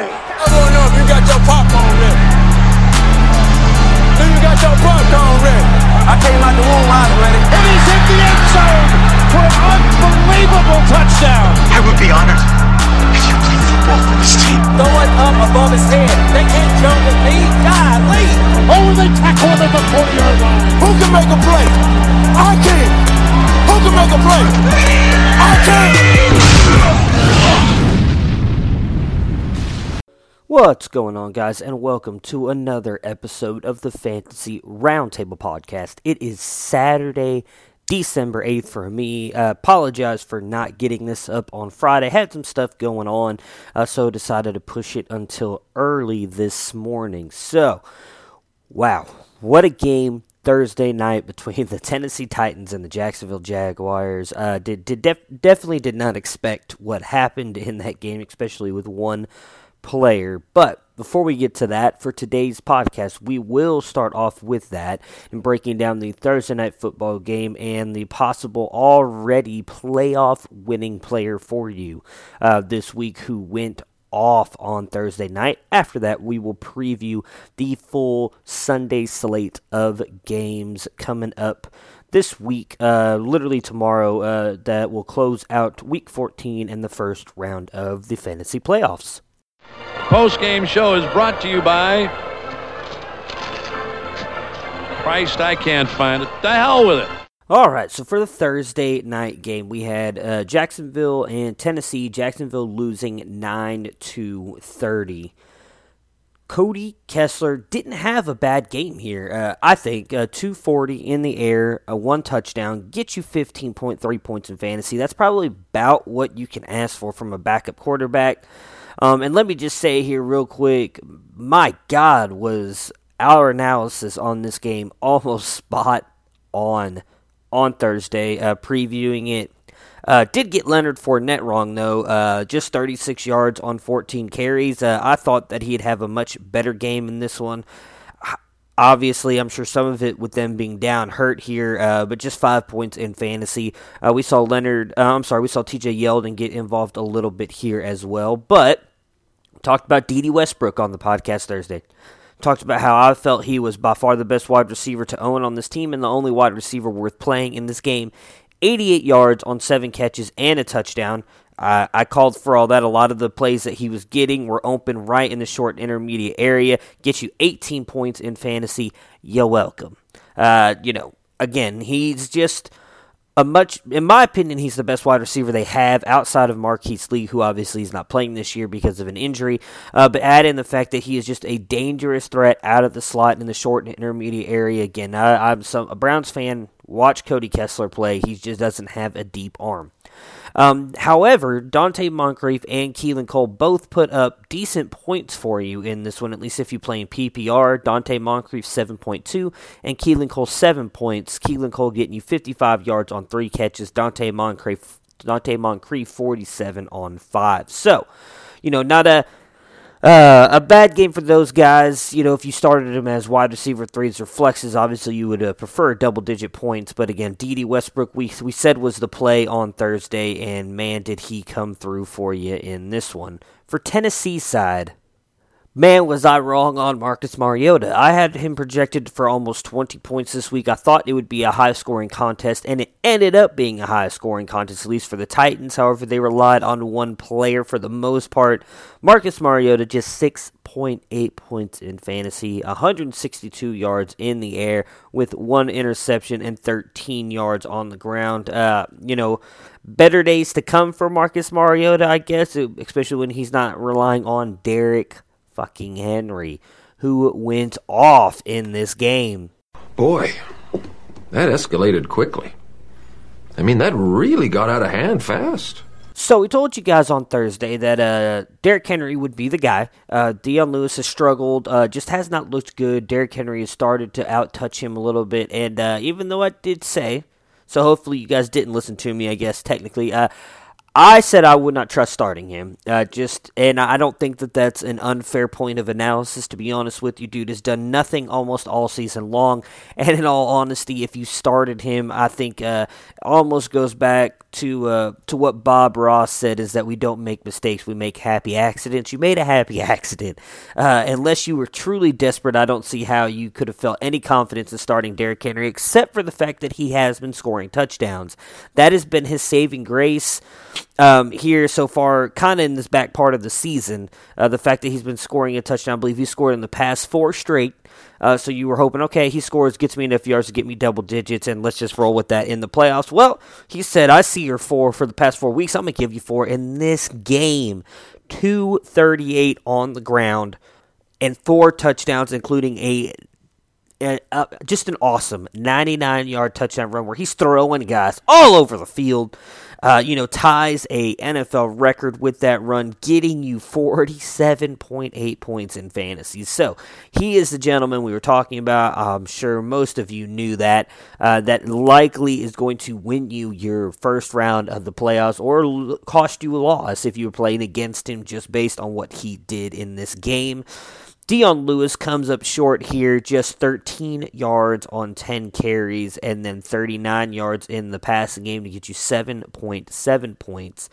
I wanna know if you got your popcorn ready. Do you got your popcorn ready? I came out the womb, I was ready. And he's hit the end zone for an unbelievable touchdown. I would be honored if you played football for this team. Throw it up above his head. They can't jump with me. God, leave. Oh, they tackle him at the 40-yard line. Who can make a play? I can. Who can make a play? I can. What's going on, guys, and welcome to another episode of the Fantasy Roundtable Podcast. It is Saturday, December 8th for me. Uh, apologize for not getting this up on Friday. Had some stuff going on, uh, so decided to push it until early this morning. So, wow, what a game Thursday night between the Tennessee Titans and the Jacksonville Jaguars. Uh, did, did def- definitely did not expect what happened in that game, especially with one player. But before we get to that, for today's podcast, we will start off with that and breaking down the Thursday night football game and the possible already playoff winning player for you uh, this week who went off on Thursday night. After that, we will preview the full Sunday slate of games coming up this week, uh, literally tomorrow, uh, that will close out week 14 and the first round of the fantasy playoffs. Post game show is brought to you by. Christ, I can't find it. The hell with it. All right, so for the Thursday night game, we had uh, Jacksonville and Tennessee. Jacksonville losing nine to thirty. Cody Kessler didn't have a bad game here. Uh, I think uh, 240 in the air, a one touchdown, get you 15.3 points in fantasy. That's probably about what you can ask for from a backup quarterback. Um, and let me just say here, real quick, my God, was our analysis on this game almost spot on on Thursday, uh, previewing it. Uh, did get Leonard Fournette wrong though, uh, just 36 yards on 14 carries. Uh, I thought that he'd have a much better game in this one. Obviously, I'm sure some of it with them being down hurt here, uh, but just five points in fantasy. Uh, we saw Leonard, uh, I'm sorry, we saw TJ Yeldon get involved a little bit here as well. But talked about Dede Westbrook on the podcast Thursday. Talked about how I felt he was by far the best wide receiver to own on this team and the only wide receiver worth playing in this game. 88 yards on seven catches and a touchdown. Uh, I called for all that. A lot of the plays that he was getting were open right in the short intermediate area. Get you 18 points in fantasy. You're welcome. Uh, you know, again, he's just a much, in my opinion, he's the best wide receiver they have outside of Marquise Lee, who obviously is not playing this year because of an injury. Uh, but add in the fact that he is just a dangerous threat out of the slot in the short and intermediate area. Again, I, am some a Browns fan. Watch Cody Kessler play. He just doesn't have a deep arm. Um, however, Donte Moncrief and Keelan Cole both put up decent points for you in this one, at least if you play in PPR. Donte Moncrief 7.2 and Keelan Cole 7 points. Keelan Cole getting you 55 yards on 3 catches. Donte Moncrief Donte Moncrief 47 on 5. So, you know, not a uh, a bad game for those guys. You know, if you started them as wide receiver threes or flexes, obviously you would uh, prefer double digit points. But again, Dede Westbrook, we we said was the play on Thursday, and man, did he come through for you in this one. For Tennessee side, Man, was I wrong on Marcus Mariota. I had him projected for almost 20 points this week. I thought it would be a high scoring contest, and it ended up being a high scoring contest, at least for the Titans. However, they relied on one player for the most part. Marcus Mariota, just 6.8 points in fantasy, 162 yards in the air, with one interception and 13 yards on the ground. Uh, you know, better days to come for Marcus Mariota, I guess, especially when he's not relying on Derrick fucking Henry, who went off in this game. Boy, that escalated quickly. I mean, that really got out of hand fast. So we told you guys on Thursday that uh, Derrick Henry would be the guy. Uh, Dion Lewis has struggled, uh, just has not looked good. Derrick Henry has started to outtouch him a little bit, and uh, even though I did say, so hopefully you guys didn't listen to me, I guess technically. Uh, I said I would not trust starting him. Uh, just, and I don't think that that's an unfair point of analysis. To be honest with you, dude has done nothing almost all season long. And in all honesty, if you started him, I think uh, almost goes back to uh, to what Bob Ross said is that we don't make mistakes, we make happy accidents. You made a happy accident. Uh, unless you were truly desperate, I don't see how you could have felt any confidence in starting Derrick Henry, except for the fact that he has been scoring touchdowns. That has been his saving grace um, here so far, kind of in this back part of the season. Uh, the fact that he's been scoring a touchdown, I believe he scored in the past four straight. Uh, so you were hoping, okay, he scores, gets me enough yards to get me double digits, and let's just roll with that in the playoffs. Well, he said, I see your four for the past four weeks. I'm going to give you four in this game. 238 on the ground and four touchdowns, including a uh, just an awesome 99 yard touchdown run where he's throwing guys all over the field. Uh, you know, ties a NFL record with that run, getting you 47.8 points in fantasy. So he is the gentleman we were talking about. I'm sure most of you knew that. Uh, that likely is going to win you your first round of the playoffs or cost you a loss if you were playing against him just based on what he did in this game. Dion Lewis comes up short here, just 13 yards on 10 carries, and then 39 yards in the passing game to get you 7.7 points.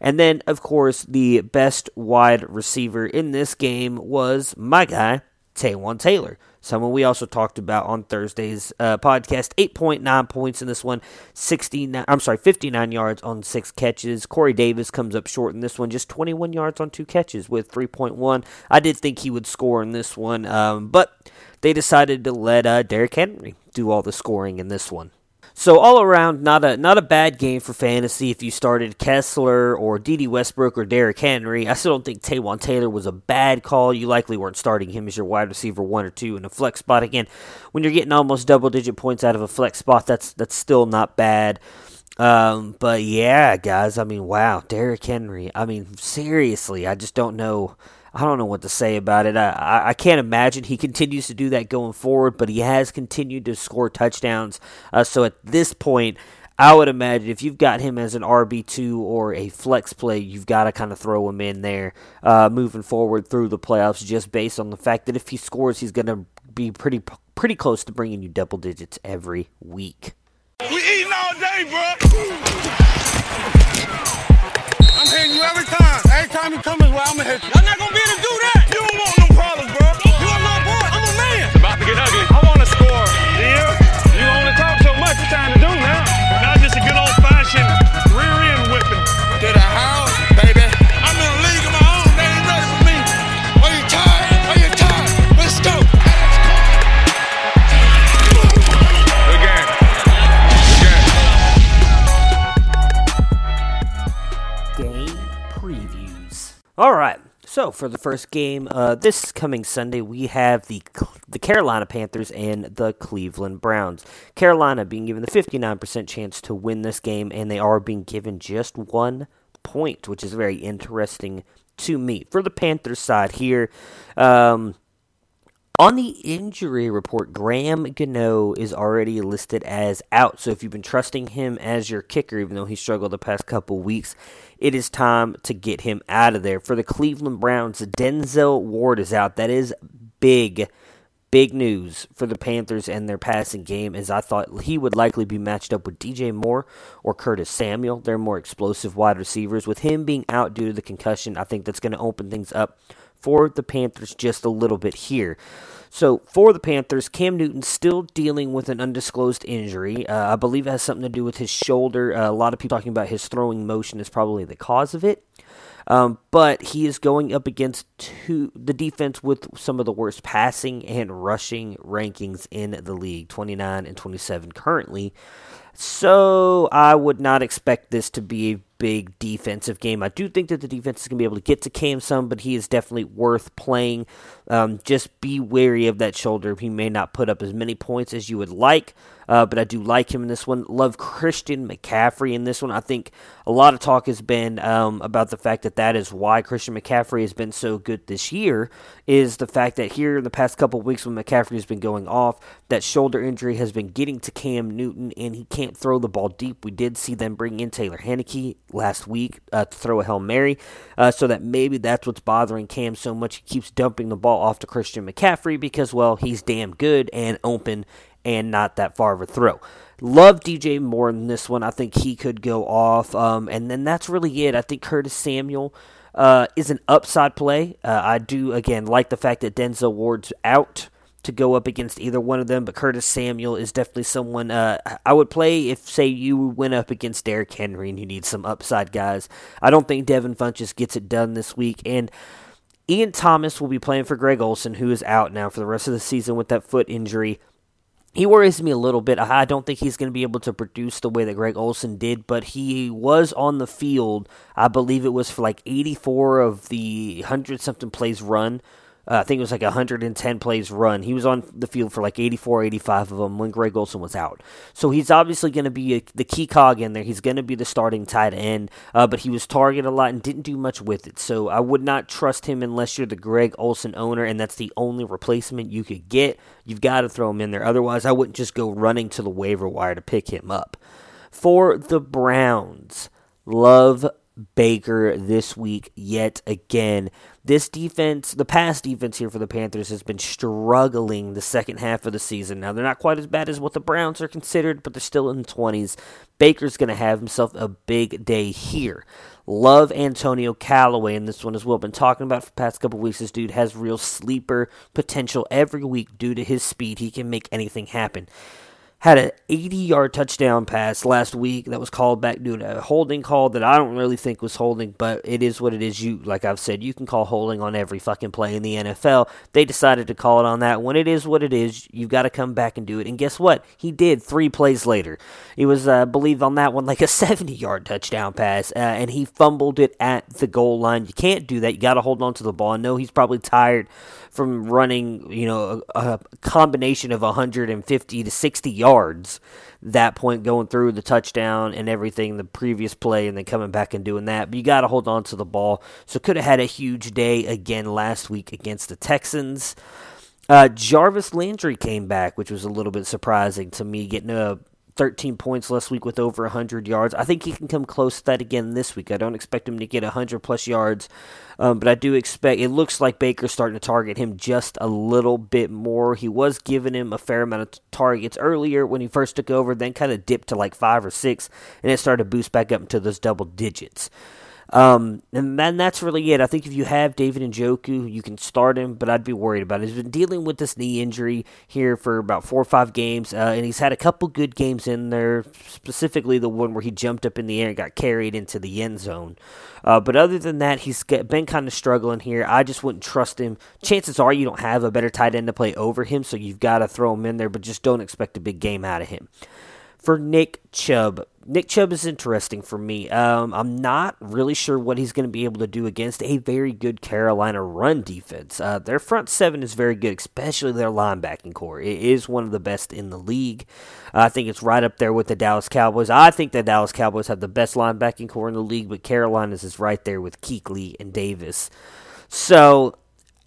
And then, of course, the best wide receiver in this game was my guy, Taywan Taylor. Someone we also talked about on Thursday's uh, podcast. 8.9 points in this one. 69, I'm sorry, 59 yards on six catches. Corey Davis comes up short in this one. Just 21 yards on two catches with 3.1. I did think he would score in this one, um, but they decided to let uh, Derrick Henry do all the scoring in this one. So all around, not a not a bad game for fantasy. If you started Kessler or Dede Westbrook or Derrick Henry, I still don't think Taywan Taylor was a bad call. You likely weren't starting him as your wide receiver one or two in a flex spot. Again, when you're getting almost double digit points out of a flex spot, that's that's still not bad. Um, but yeah, guys, I mean, wow, Derrick Henry. I mean, seriously, I just don't know. I don't know what to say about it. I, I, can't imagine he continues to do that going forward, but he has continued to score touchdowns. Uh, so at this point, I would imagine if you've got him as an RB2 or a flex play, you've got to kind of throw him in there uh, moving forward through the playoffs just based on the fact that if he scores, he's going to be pretty pretty close to bringing you double digits every week. We eating all day, bro. Time. Every time you come his way, I'm gonna hit you. I'm not gonna be For the first game, uh, this coming Sunday, we have the the Carolina Panthers and the Cleveland Browns. Carolina being given the 59% chance to win this game, and they are being given just one point, which is very interesting to me. For the Panthers side here, um, on the injury report, Graham Gano is already listed as out. So if you've been trusting him as your kicker, even though he struggled the past couple weeks, it is time to get him out of there. For the Cleveland Browns, Denzel Ward is out. That is big, big news for the Panthers and their passing game, as I thought he would likely be matched up with DJ Moore or Curtis Samuel. They're more explosive wide receivers. With him being out due to the concussion, I think that's going to open things up for the Panthers just a little bit here. So for the Panthers, Cam Newton still dealing with an undisclosed injury. Uh, I believe it has something to do with his shoulder. Uh, a lot of people talking about his throwing motion is probably the cause of it. Um, but he is going up against two, the defense with some of the worst passing and rushing rankings in the league 29 and 27 currently. So I would not expect this to be a big defensive game. I do think that the defense is going to be able to get to Cam some, but he is definitely worth playing. Um, just be wary of that shoulder. He may not put up as many points as you would like, uh, but I do like him in this one. Love Christian McCaffrey in this one. I think a lot of talk has been um, about the fact that that is why Christian McCaffrey has been so good this year. Is the fact that here in the past couple weeks when McCaffrey has been going off, that shoulder injury has been getting to Cam Newton, and he can't throw the ball deep. We did see them bring in Taylor Heinicke last week uh, to throw a Hail Mary, uh, so that maybe that's what's bothering Cam so much. He keeps dumping the ball off to Christian McCaffrey because, well, he's damn good and open and not that far of a throw. Love DJ Moore in this one. I think he could go off. Um, and then that's really it. I think Curtis Samuel uh, is an upside play. Uh, I do, again, like the fact that Denzel Ward's out to go up against either one of them, but Curtis Samuel is definitely someone uh, I would play if, say, you went up against Derrick Henry and you need some upside guys. I don't think Devin Funchess gets it done this week. And Ian Thomas will be playing for Greg Olsen, who is out now for the rest of the season with that foot injury he worries me a little bit. I don't think he's going to be able to produce the way that Greg Olsen did, but he was on the field. I believe it was for like 84 of the 100 something plays run uh, I think it was like 110 plays run. He was on the field for like 84, 85 of them when Greg Olsen was out. So he's obviously going to be a, the key cog in there. He's going to be the starting tight end, uh, but he was targeted a lot and didn't do much with it. So I would not trust him unless you're the Greg Olsen owner and that's the only replacement you could get. You've got to throw him in there. Otherwise, I wouldn't just go running to the waiver wire to pick him up. For the Browns, love Baker this week yet again. This defense, the past defense here for the Panthers, has been struggling the second half of the season. Now, they're not quite as bad as what the Browns are considered, but they're still in the 20s. Baker's going to have himself a big day here. Love Antonio Callaway in this one as well. Been talking about for past couple weeks. This dude has real sleeper potential every week due to his speed. He can make anything happen had an 80 yard touchdown pass last week that was called back due to a holding call that I don't really think was holding, but it is what it is. You, like I've said, you can call holding on every fucking play in the NFL. They decided to call it on that. When it is what it is, you've got to come back and do it. And guess what? He did three plays later. He was, uh, believed on that one, like a 70 yard touchdown pass, uh, and he fumbled it at the goal line. You can't do that. You got to hold on to the ball. I know he's probably tired from running, you know, a, a combination of 150 to 60 yards. That point going through the touchdown and everything, the previous play, and then coming back and doing that. But you got to hold on to the ball. So could have had a huge day again last week against the Texans. Uh, Jarvis Landry came back, which was a little bit surprising to me, getting a 13 points last week with over 100 yards. I think he can come close to that again this week. I don't expect him to get 100 plus yards, um, but I do expect it looks like Baker's starting to target him just a little bit more. He was giving him a fair amount of targets earlier when he first took over, then kind of dipped to like five or six, and it started to boost back up into those double digits. Um, and then that's really it. I think if you have David Njoku, you can start him, but I'd be worried about it. He's been dealing with this knee injury here for about four or five games, uh, and he's had a couple good games in there, specifically the one where he jumped up in the air and got carried into the end zone. Uh, but other than that, he's been kind of struggling here. I just wouldn't trust him. Chances are you don't have a better tight end to play over him, so you've got to throw him in there, but just don't expect a big game out of him. For Nick Chubb, Nick Chubb is interesting for me. Um, I'm not really sure what he's going to be able to do against a very good Carolina run defense. Uh, their front seven is very good, especially their linebacking core. It is one of the best in the league. I think it's right up there with the Dallas Cowboys. I think the Dallas Cowboys have the best linebacking core in the league, but Carolina's is right there with Kuechly and Davis. So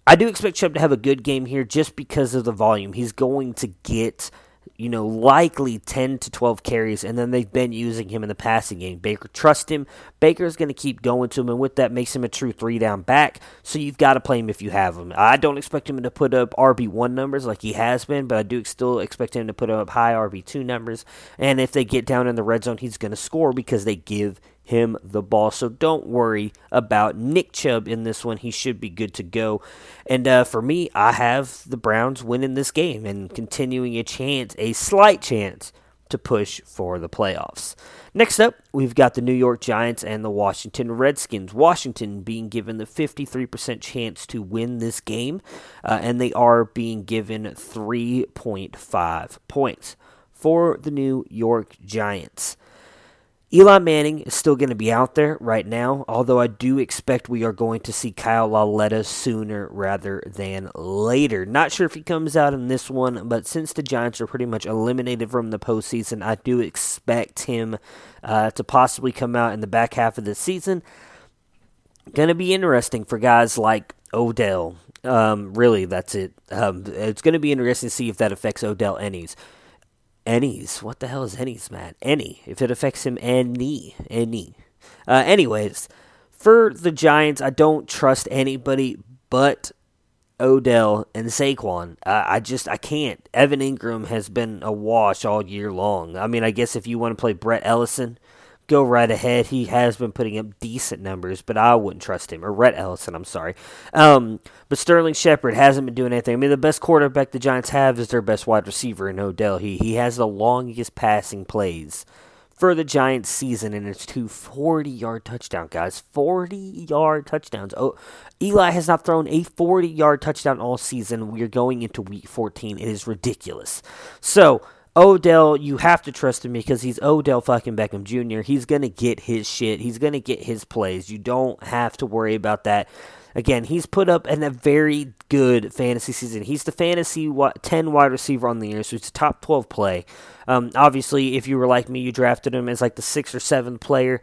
I do expect Chubb to have a good game here just because of the volume. He's going to get you know, likely 10 to 12 carries, and then they've been using him in the passing game. Baker trust him. Baker's going to keep going to him, and with that, makes him a true three down back. So you've got to play him if you have him. I don't expect him to put up RB1 numbers like he has been, but I do still expect him to put up high RB2 numbers. And if they get down in the red zone, he's going to score because they give him the ball. So don't worry about Nick Chubb in this one. He should be good to go. And uh, for me, I have the Browns winning this game and continuing a chance, a slight chance, to push for the playoffs. Next up, we've got the New York Giants and the Washington Redskins. Washington being given the 53% chance to win this game, uh, and they are being given 3.5 points for the New York Giants. Eli Manning is still going to be out there right now, although I do expect we are going to see Kyle Lauletta sooner rather than later. Not sure if he comes out in this one, but since the Giants are pretty much eliminated from the postseason, I do expect him uh, to possibly come out in the back half of the season. Going to be interesting for guys like Odell. Um, really, that's it. Um, it's going to be interesting to see if that affects Odell Ennies. Ennies. What the hell is Ennies, man? Any. If it affects him, any. Any. Uh, anyways, for the Giants, I don't trust anybody but Odell, and Saquon. I, I just I can't. Evan Engram has been a wash all year long. I mean, I guess if you want to play Brett Ellison, go right ahead. He has been putting up decent numbers, but I wouldn't trust him. Or Rhett Ellison, I'm sorry. Um, but Sterling Shepard hasn't been doing anything. I mean, the best quarterback the Giants have is their best wide receiver in Odell. He he has the longest passing plays for the Giants season, and it's two 40 yard touchdown, guys. 40 yard touchdowns. Oh, Eli has not thrown a 40 yard touchdown all season. We are going into week 14. It is ridiculous. So, Odell, you have to trust him because he's Odell fucking Beckham Jr. He's going to get his shit. He's going to get his plays. You don't have to worry about that. Again, he's put up in a very good fantasy season. He's the fantasy 10 wide receiver on the year, so it's a top 12 play. Um, obviously, if you were like me, you drafted him as like the sixth or seventh player.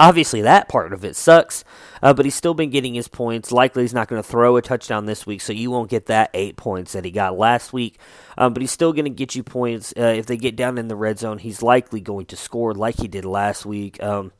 Obviously, that part of it sucks, uh, but he's still been getting his points. Likely, he's not going to throw a touchdown this week, so you won't get that eight points that he got last week. Um, but he's still going to get you points. Uh, if they get down in the red zone, he's likely going to score like he did last week. Um,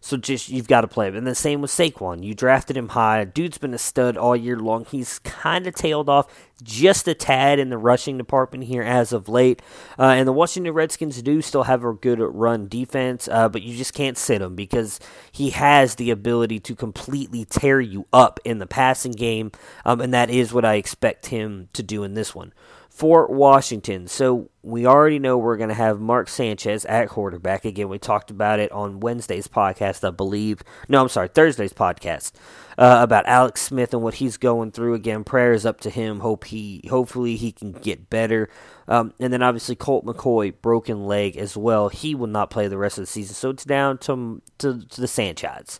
so just you've got to play him. And the same with Saquon. You drafted him high. Dude's been a stud all year long. He's kind of tailed off just a tad in the rushing department here as of late. Uh, and the Washington Redskins do still have a good run defense, uh, but you just can't sit him because he has the ability to completely tear you up in the passing game. Um, and that is what I expect him to do in this one for Washington. So we already know we're going to have Mark Sanchez at quarterback. Again, we talked about it on Wednesday's podcast, I believe. No, I'm sorry, Thursday's podcast uh, about Alex Smith and what he's going through. Again, prayers up to him. Hope he, hopefully, he can get better. Um, and then obviously Colt McCoy, broken leg as well. He will not play the rest of the season. So it's down to to, to the Sanchez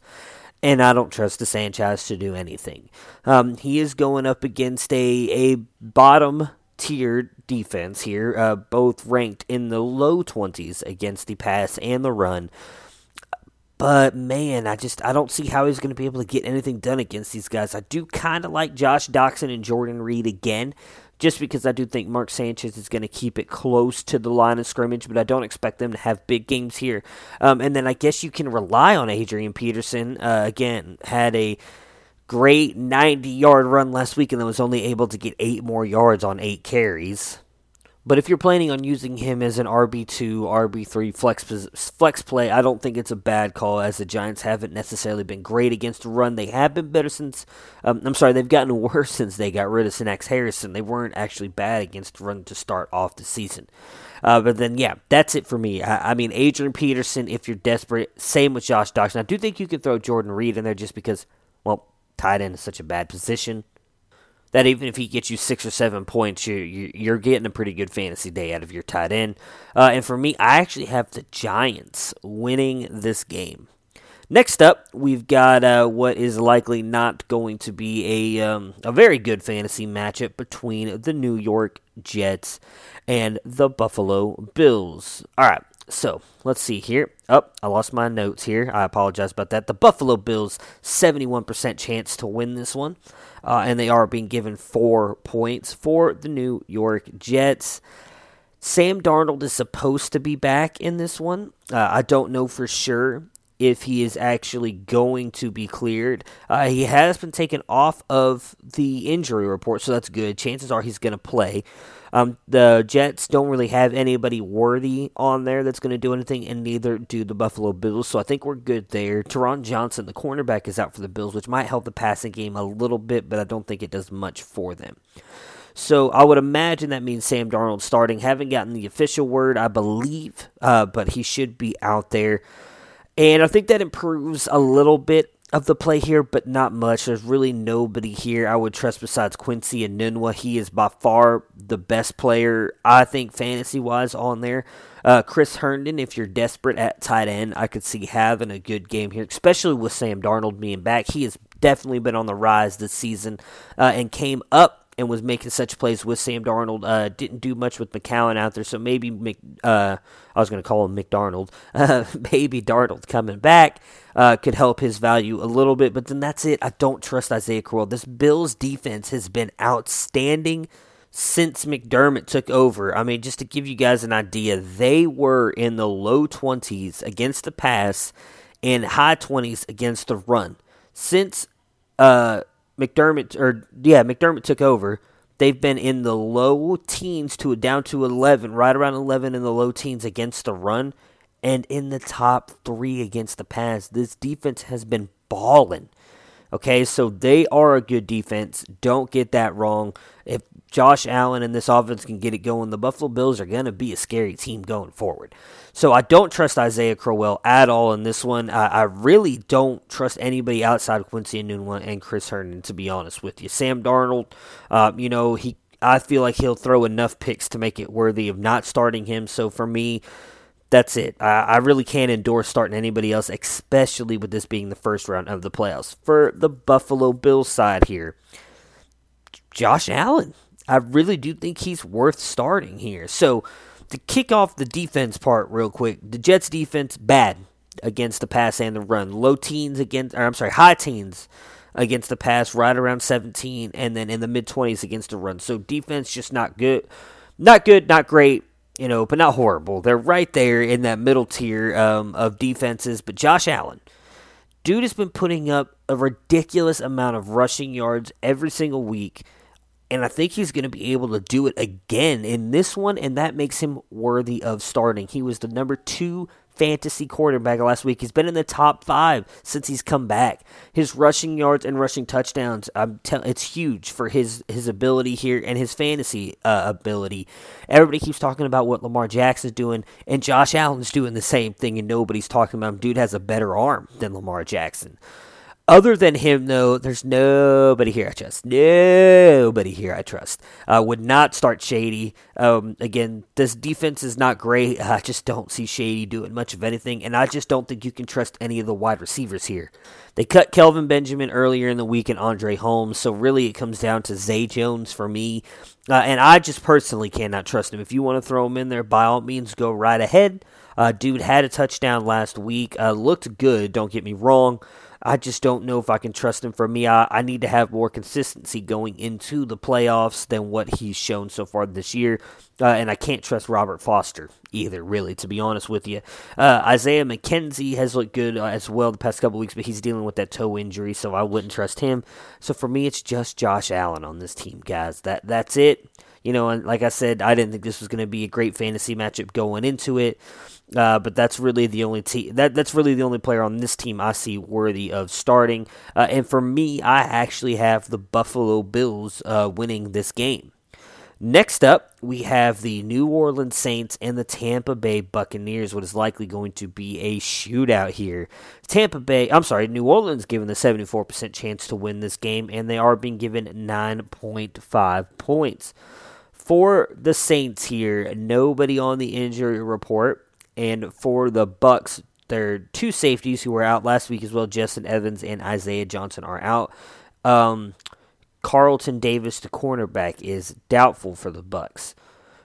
and I don't trust the Sanchez to do anything. Um, he is going up against a, a bottom tiered defense here, uh, both ranked in the low 20s against the pass and the run. But man, I just I don't see how he's going to be able to get anything done against these guys. I do kind of like Josh Doctson and Jordan Reed again, just because I do think Mark Sanchez is going to keep it close to the line of scrimmage, but I don't expect them to have big games here. Um, and then I guess you can rely on Adrian Peterson. Uh, again, had a great 90 yard run last week and then was only able to get eight more yards on eight carries. But if you're planning on using him as an RB2, RB3 flex flex play, I don't think it's a bad call as the Giants haven't necessarily been great against the run. They have been better since, um, I'm sorry, they've gotten worse since they got rid of Snacks Harrison. They weren't actually bad against run to start off the season. Uh, but then, yeah, that's it for me. I, I, mean, Adrian Peterson, if you're desperate, same with Josh Doctson. I do think you can throw Jordan Reed in there just because, well, tight end is such a bad position that even if he gets you six or seven points, you, you are getting a pretty good fantasy day out of your tight end. Uh, and for me, I actually have the Giants winning this game. Next up, we've got uh, what is likely not going to be a um, a very good fantasy matchup between the New York Jets and the Buffalo Bills. All right, so let's see here. Oh, I lost my notes here. I apologize about that. The Buffalo Bills, 71% chance to win this one, uh, and they are being given four points for the New York Jets. Sam Darnold is supposed to be back in this one. Uh, I don't know for sure if he is actually going to be cleared. Uh, he has been taken off of the injury report, so that's good. Chances are he's going to play. Um, the Jets don't really have anybody worthy on there that's going to do anything, and neither do the Buffalo Bills. So I think we're good there. Taron Johnson, the cornerback, is out for the Bills, which might help the passing game a little bit, but I don't think it does much for them. So I would imagine that means Sam Darnold starting. Haven't gotten the official word, I believe, uh, but he should be out there. And I think that improves a little bit of the play here, but not much. There's really nobody here I would trust besides Quincy and Enunwa. He is by far the best player, I think, fantasy wise on there. Uh, Chris Herndon, if you're desperate at tight end, I could see having a good game here, especially with Sam Darnold being back. He has definitely been on the rise this season uh, and came up and was making such plays with Sam Darnold. Uh, didn't do much with McCown out there, so maybe Mc, uh, I was going to call him McDarnold. Uh, maybe Darnold coming back uh, could help his value a little bit, but then that's it. I don't trust Isaiah Crowell. This Bills defense has been outstanding since McDermott took over. I mean, just to give you guys an idea, they were in the low 20s against the pass and high 20s against the run. Since uh, McDermott or yeah, McDermott took over. They've been in the low teens to down to 11, right around 11 in the low teens against the run, and in the top three against the pass. This defense has been balling. Okay, so they are a good defense. Don't get that wrong. If Josh Allen and this offense can get it going, the Buffalo Bills are going to be a scary team going forward. So I don't trust Isaiah Crowell at all in this one. I, I really don't trust anybody outside of Quincy Enunwa and Chris Herndon, to be honest with you. Sam Darnold, uh, you know, he I feel like he'll throw enough picks to make it worthy of not starting him. So for me, that's it. I, I, really can't endorse starting anybody else, especially with this being the first round of the playoffs. For the Buffalo Bills side here, Josh Allen. I really do think he's worth starting here. So, to kick off the defense part real quick, the Jets defense bad against the pass and the run. Low teens against, or I'm sorry, high teens against the pass, right around 17, and then in the mid 20s against the run. So defense just not good. Not good, not great you know, but not horrible. They're right there in that middle tier um, of defenses. But Josh Allen, dude has been putting up a ridiculous amount of rushing yards every single week. And I think he's going to be able to do it again in this one, and that makes him worthy of starting. He was the number two fantasy quarterback last week. He's been in the top five since he's come back. His rushing yards and rushing touchdowns, I'm tell- it's huge for his his ability here and his fantasy uh, ability. Everybody keeps talking about what Lamar Jackson's doing, and Josh Allen's doing the same thing, and nobody's talking about him. Dude has a better arm than Lamar Jackson. Other than him, though, there's nobody here I trust. Nobody here I trust. Uh, would not start Shady. Um, again, this defense is not great. I just don't see Shady doing much of anything, and I just don't think you can trust any of the wide receivers here. They cut Kelvin Benjamin earlier in the week and Andre Holmes, so really it comes down to Zay Jones for me. Uh, and I just personally cannot trust him. If you want to throw him in there, by all means, go right ahead. Uh, dude had a touchdown last week. Uh, looked good, don't get me wrong. I just don't know if I can trust him. For me, I, I need to have more consistency going into the playoffs than what he's shown so far this year. Uh, and I can't trust Robert Foster either, really, to be honest with you. Uh, Isaiah McKenzie has looked good uh, as well the past couple weeks, but he's dealing with that toe injury, so I wouldn't trust him. So for me, it's just Josh Allen on this team, guys. That That's it. You know, and like I said, I didn't think this was going to be a great fantasy matchup going into it. Uh, but that's really the only team that that's really the only player on this team I see worthy of starting. Uh, and for me, I actually have the Buffalo Bills uh, winning this game. Next up, we have the New Orleans Saints and the Tampa Bay Buccaneers, what is likely going to be a shootout here. Tampa Bay, I'm sorry, New Orleans given the 74% chance to win this game, and they are being given 9.5 points. For the Saints here, nobody on the injury report. And for the Bucks, their two safeties who were out last week as well, Justin Evans and Isaiah Johnson are out. Um, Carlton Davis, the cornerback, is doubtful for the Bucks.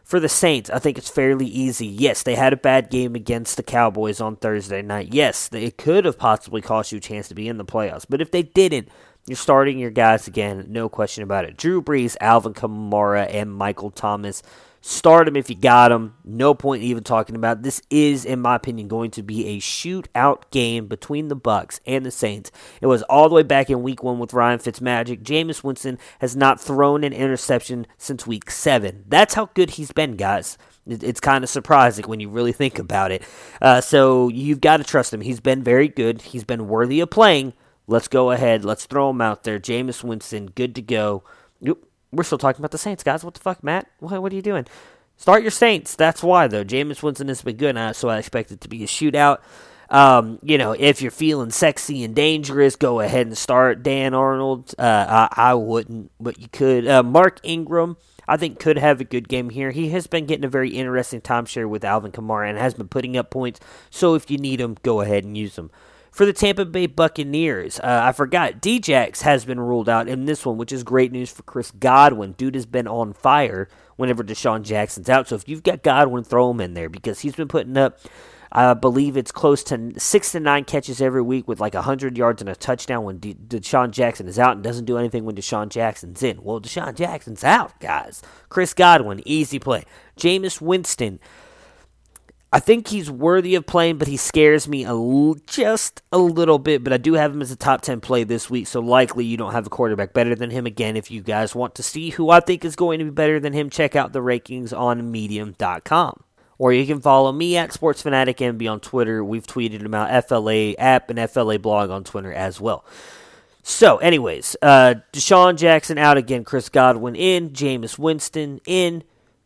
For the Saints, I think it's fairly easy. Yes, they had a bad game against the Cowboys on Thursday night. Yes, it could have possibly cost you a chance to be in the playoffs. But if they didn't, you're starting your guys again, no question about it. Drew Brees, Alvin Kamara, and Michael Thomas Start him if you got him. No point even talking about. It. This is, in my opinion, going to be a shootout game between the Bucks and the Saints. It was all the way back in Week One with Ryan Fitzmagic. Jameis Winston has not thrown an interception since Week Seven. That's how good he's been, guys. It's kind of surprising when you really think about it. Uh, so you've got to trust him. He's been very good. He's been worthy of playing. Let's go ahead. Let's throw him out there. Jameis Winston, good to go. Yep. We're still talking about the Saints, guys. What the fuck, Matt? What, what are you doing? Start your Saints. That's why, though. Jameis Winston has been good, so I expect it to be a shootout. Um, you know, if you're feeling sexy and dangerous, go ahead and start Dan Arnold. Uh, I, I, wouldn't, but you could. Uh, Mark Ingram, I think, could have a good game here. He has been getting a very interesting timeshare with Alvin Kamara and has been putting up points. So if you need him, go ahead and use him for the Tampa Bay Buccaneers. Uh, I forgot, Djax has been ruled out in this one, which is great news for Chris Godwin. Dude has been on fire whenever DeSean Jackson's out. So if you've got Godwin, throw him in there because he's been putting up. I believe it's close to six to nine catches every week with like 100 yards and a touchdown when De- DeSean Jackson is out and doesn't do anything when DeSean Jackson's in. Well, DeSean Jackson's out, guys. Chris Godwin, easy play. Jameis Winston, I think he's worthy of playing, but he scares me a l- just a little bit. But I do have him as a top 10 play this week, so likely you don't have a quarterback better than him. Again, if you guys want to see who I think is going to be better than him, check out the rankings on medium.com. Or you can follow me at Sports Fanatic MB on Twitter. We've tweeted about FLA app and FLA blog on Twitter as well. So, anyways, uh, DeSean Jackson out again, Chris Godwin in, Jameis Winston in,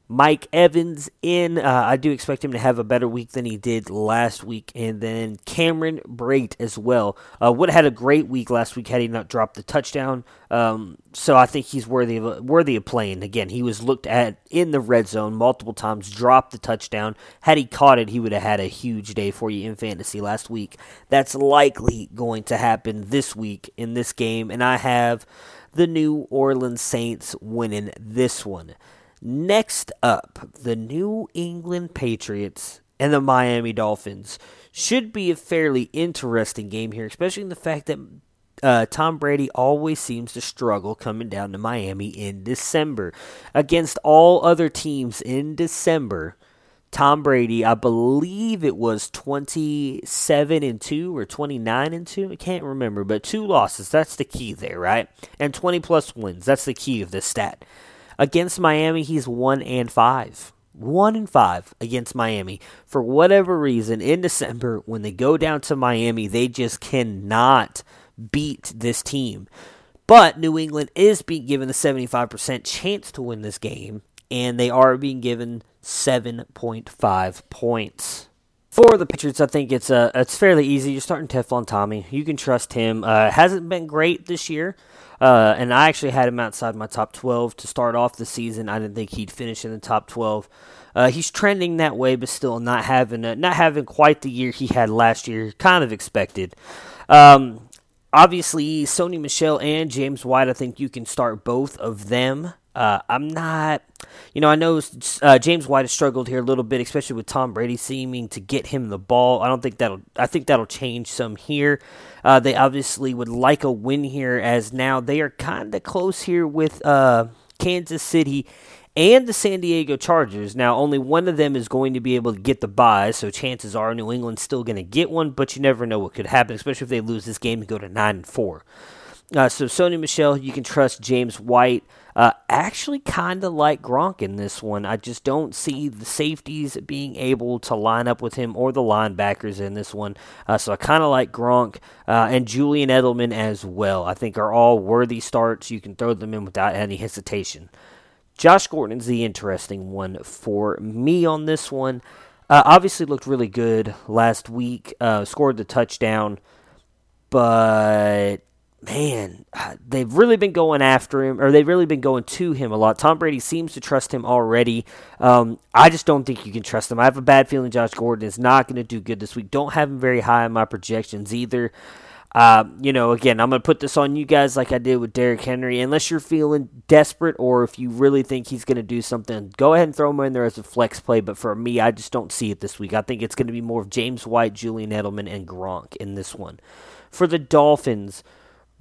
Mike Evans in. Uh, I do expect him to have a better week than he did last week. And then Cameron Brate as well. Uh, would have had a great week last week had he not dropped the touchdown. Um, so I think he's worthy of worthy of playing. Again, he was looked at in the red zone multiple times, dropped the touchdown. Had he caught it, he would have had a huge day for you in fantasy last week. That's likely going to happen this week in this game. And I have the New Orleans Saints winning this one. Next up, the New England Patriots and the Miami Dolphins should be a fairly interesting game here, especially in the fact that uh, Tom Brady always seems to struggle coming down to Miami in December. Against all other teams in December, Tom Brady, I believe it was 27 and 2 or 29 and 2. I can't remember, but two losses. That's the key there, right? And 20 plus wins. That's the key of this stat. Against Miami, he's 1 and 5. 1 and 5 against Miami. For whatever reason, in December, when they go down to Miami, they just cannot beat this team. But New England is being given the 75% chance to win this game, and they are being given 7.5 points. For the Patriots, I think it's uh, it's fairly easy. You're starting Teflon Tommy. You can trust him. Uh, hasn't been great this year. Uh, and I actually had him outside my top 12 to start off the season. I didn't think he'd finish in the top 12. Uh, he's trending that way, but still not having a, not having quite the year he had last year. Kind of expected. Um, obviously, Sony Michel and James White. I think you can start both of them. Uh, I'm not, you know, I know uh, James White has struggled here a little bit, especially with Tom Brady seeming to get him the ball. I don't think that'll, I think that'll change some here. Uh, they obviously would like a win here, as now they are kind of close here with uh, Kansas City and the San Diego Chargers. Now, only one of them is going to be able to get the bye, so chances are New England's still going to get one, but you never know what could happen, especially if they lose this game and go to 9 and 4. Uh, so, Sony Michel, you can trust James White. Uh, actually, kind of like Gronk in this one. I just don't see the safeties being able to line up with him or the linebackers in this one. Uh, so I kind of like Gronk uh, and Julian Edelman as well. I think are all worthy starts. You can throw them in without any hesitation. Josh Gordon's the interesting one for me on this one. Uh, obviously, looked really good last week. Uh, scored the touchdown, but man, they've really been going after him, or they've really been going to him a lot. Tom Brady seems to trust him already. Um, I just don't think you can trust him. I have a bad feeling Josh Gordon is not going to do good this week. Don't have him very high in my projections either. Uh, you know, again, I'm going to put this on you guys like I did with Derrick Henry. Unless you're feeling desperate or if you really think he's going to do something, go ahead and throw him in there as a flex play. But for me, I just don't see it this week. I think it's going to be more of James White, Julian Edelman, and Gronk in this one. For the Dolphins,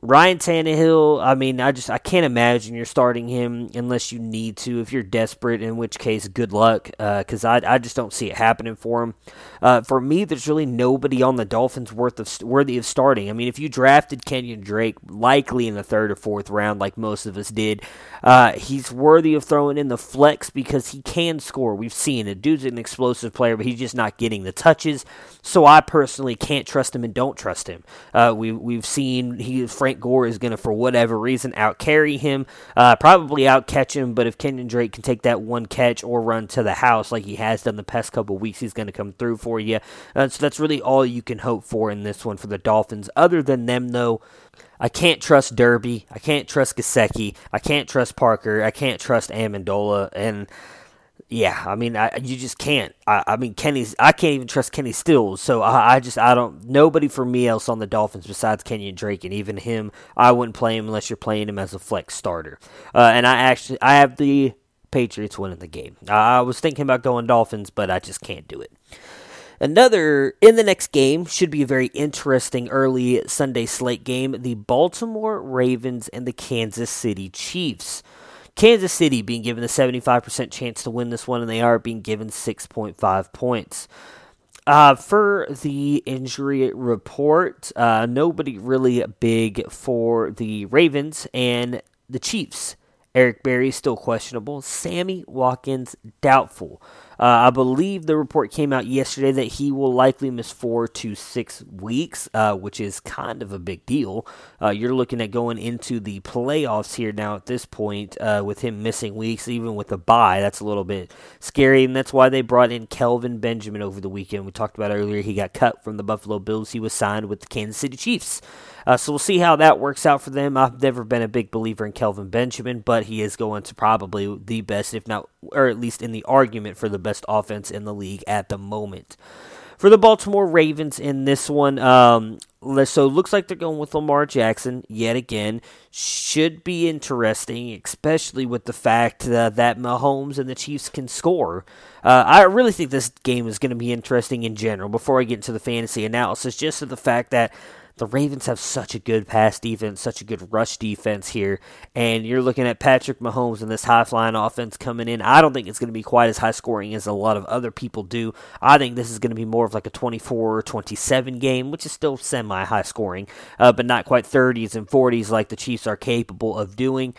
Ryan Tannehill, I mean, I just I can't imagine you're starting him unless you need to. If you're desperate, in which case, good luck, because uh, I I just don't see it happening for him. Uh, for me, there's really nobody on the Dolphins worth of worthy of starting. I mean, if you drafted Kenyan Drake, likely in the third or fourth round, like most of us did, uh, he's worthy of throwing in the flex because he can score. We've seen it. Dude's an explosive player, but he's just not getting the touches. So I personally can't trust him and don't trust him. Uh, we we've seen he. Frank Gore is going to, for whatever reason, out carry him, uh, probably out catch him. But if Kenyan Drake can take that one catch or run to the house like he has done the past couple weeks, he's going to come through for you. Uh, so that's really all you can hope for in this one for the Dolphins. Other than them, though, I can't trust Derby. I can't trust Gesicki. I can't trust Parker. I can't trust Amendola. And yeah, I mean, I, you just can't. I, I, mean, Kenny's. I can't even trust Kenny Stills. So I, I, just, I don't. Nobody for me else on the Dolphins besides Kenyan Drake, and even him, I wouldn't play him unless you're playing him as a flex starter. Uh, and I actually, I have the Patriots winning the game. I was thinking about going Dolphins, but I just can't do it. Another in the next game should be a very interesting early Sunday slate game: the Baltimore Ravens and the Kansas City Chiefs. Kansas City being given a 75% chance to win this one, and they are being given 6.5 points. Uh, for the injury report, uh, nobody really big for the Ravens and the Chiefs. Eric Berry is still questionable. Sammy Watkins doubtful. Uh, I believe the report came out yesterday that he will likely miss four to six weeks, uh, which is kind of a big deal. Uh, you're looking at going into the playoffs here now at this point uh, with him missing weeks, even with a bye. That's a little bit scary, and that's why they brought in Kelvin Benjamin over the weekend. We talked about earlier, he got cut from the Buffalo Bills. He was signed with the Kansas City Chiefs. Uh, so we'll see how that works out for them. I've never been a big believer in Kelvin Benjamin, but he is going to probably the best, if not, or at least in the argument for the best offense in the league at the moment. For the Baltimore Ravens in this one, um, so looks like they're going with Lamar Jackson yet again. Should be interesting, especially with the fact uh, that Mahomes and the Chiefs can score. Uh, I really think this game is going to be interesting in general. Before I get into the fantasy analysis, just to the fact that the Ravens have such a good pass defense, such a good rush defense here, and you're looking at Patrick Mahomes and this high flying offense coming in. I don't think it's going to be quite as high scoring as a lot of other people do. I think this is going to be more of like a 24 27 game, which is still semi high scoring, uh, but not quite 30s and 40s like the Chiefs are capable of doing.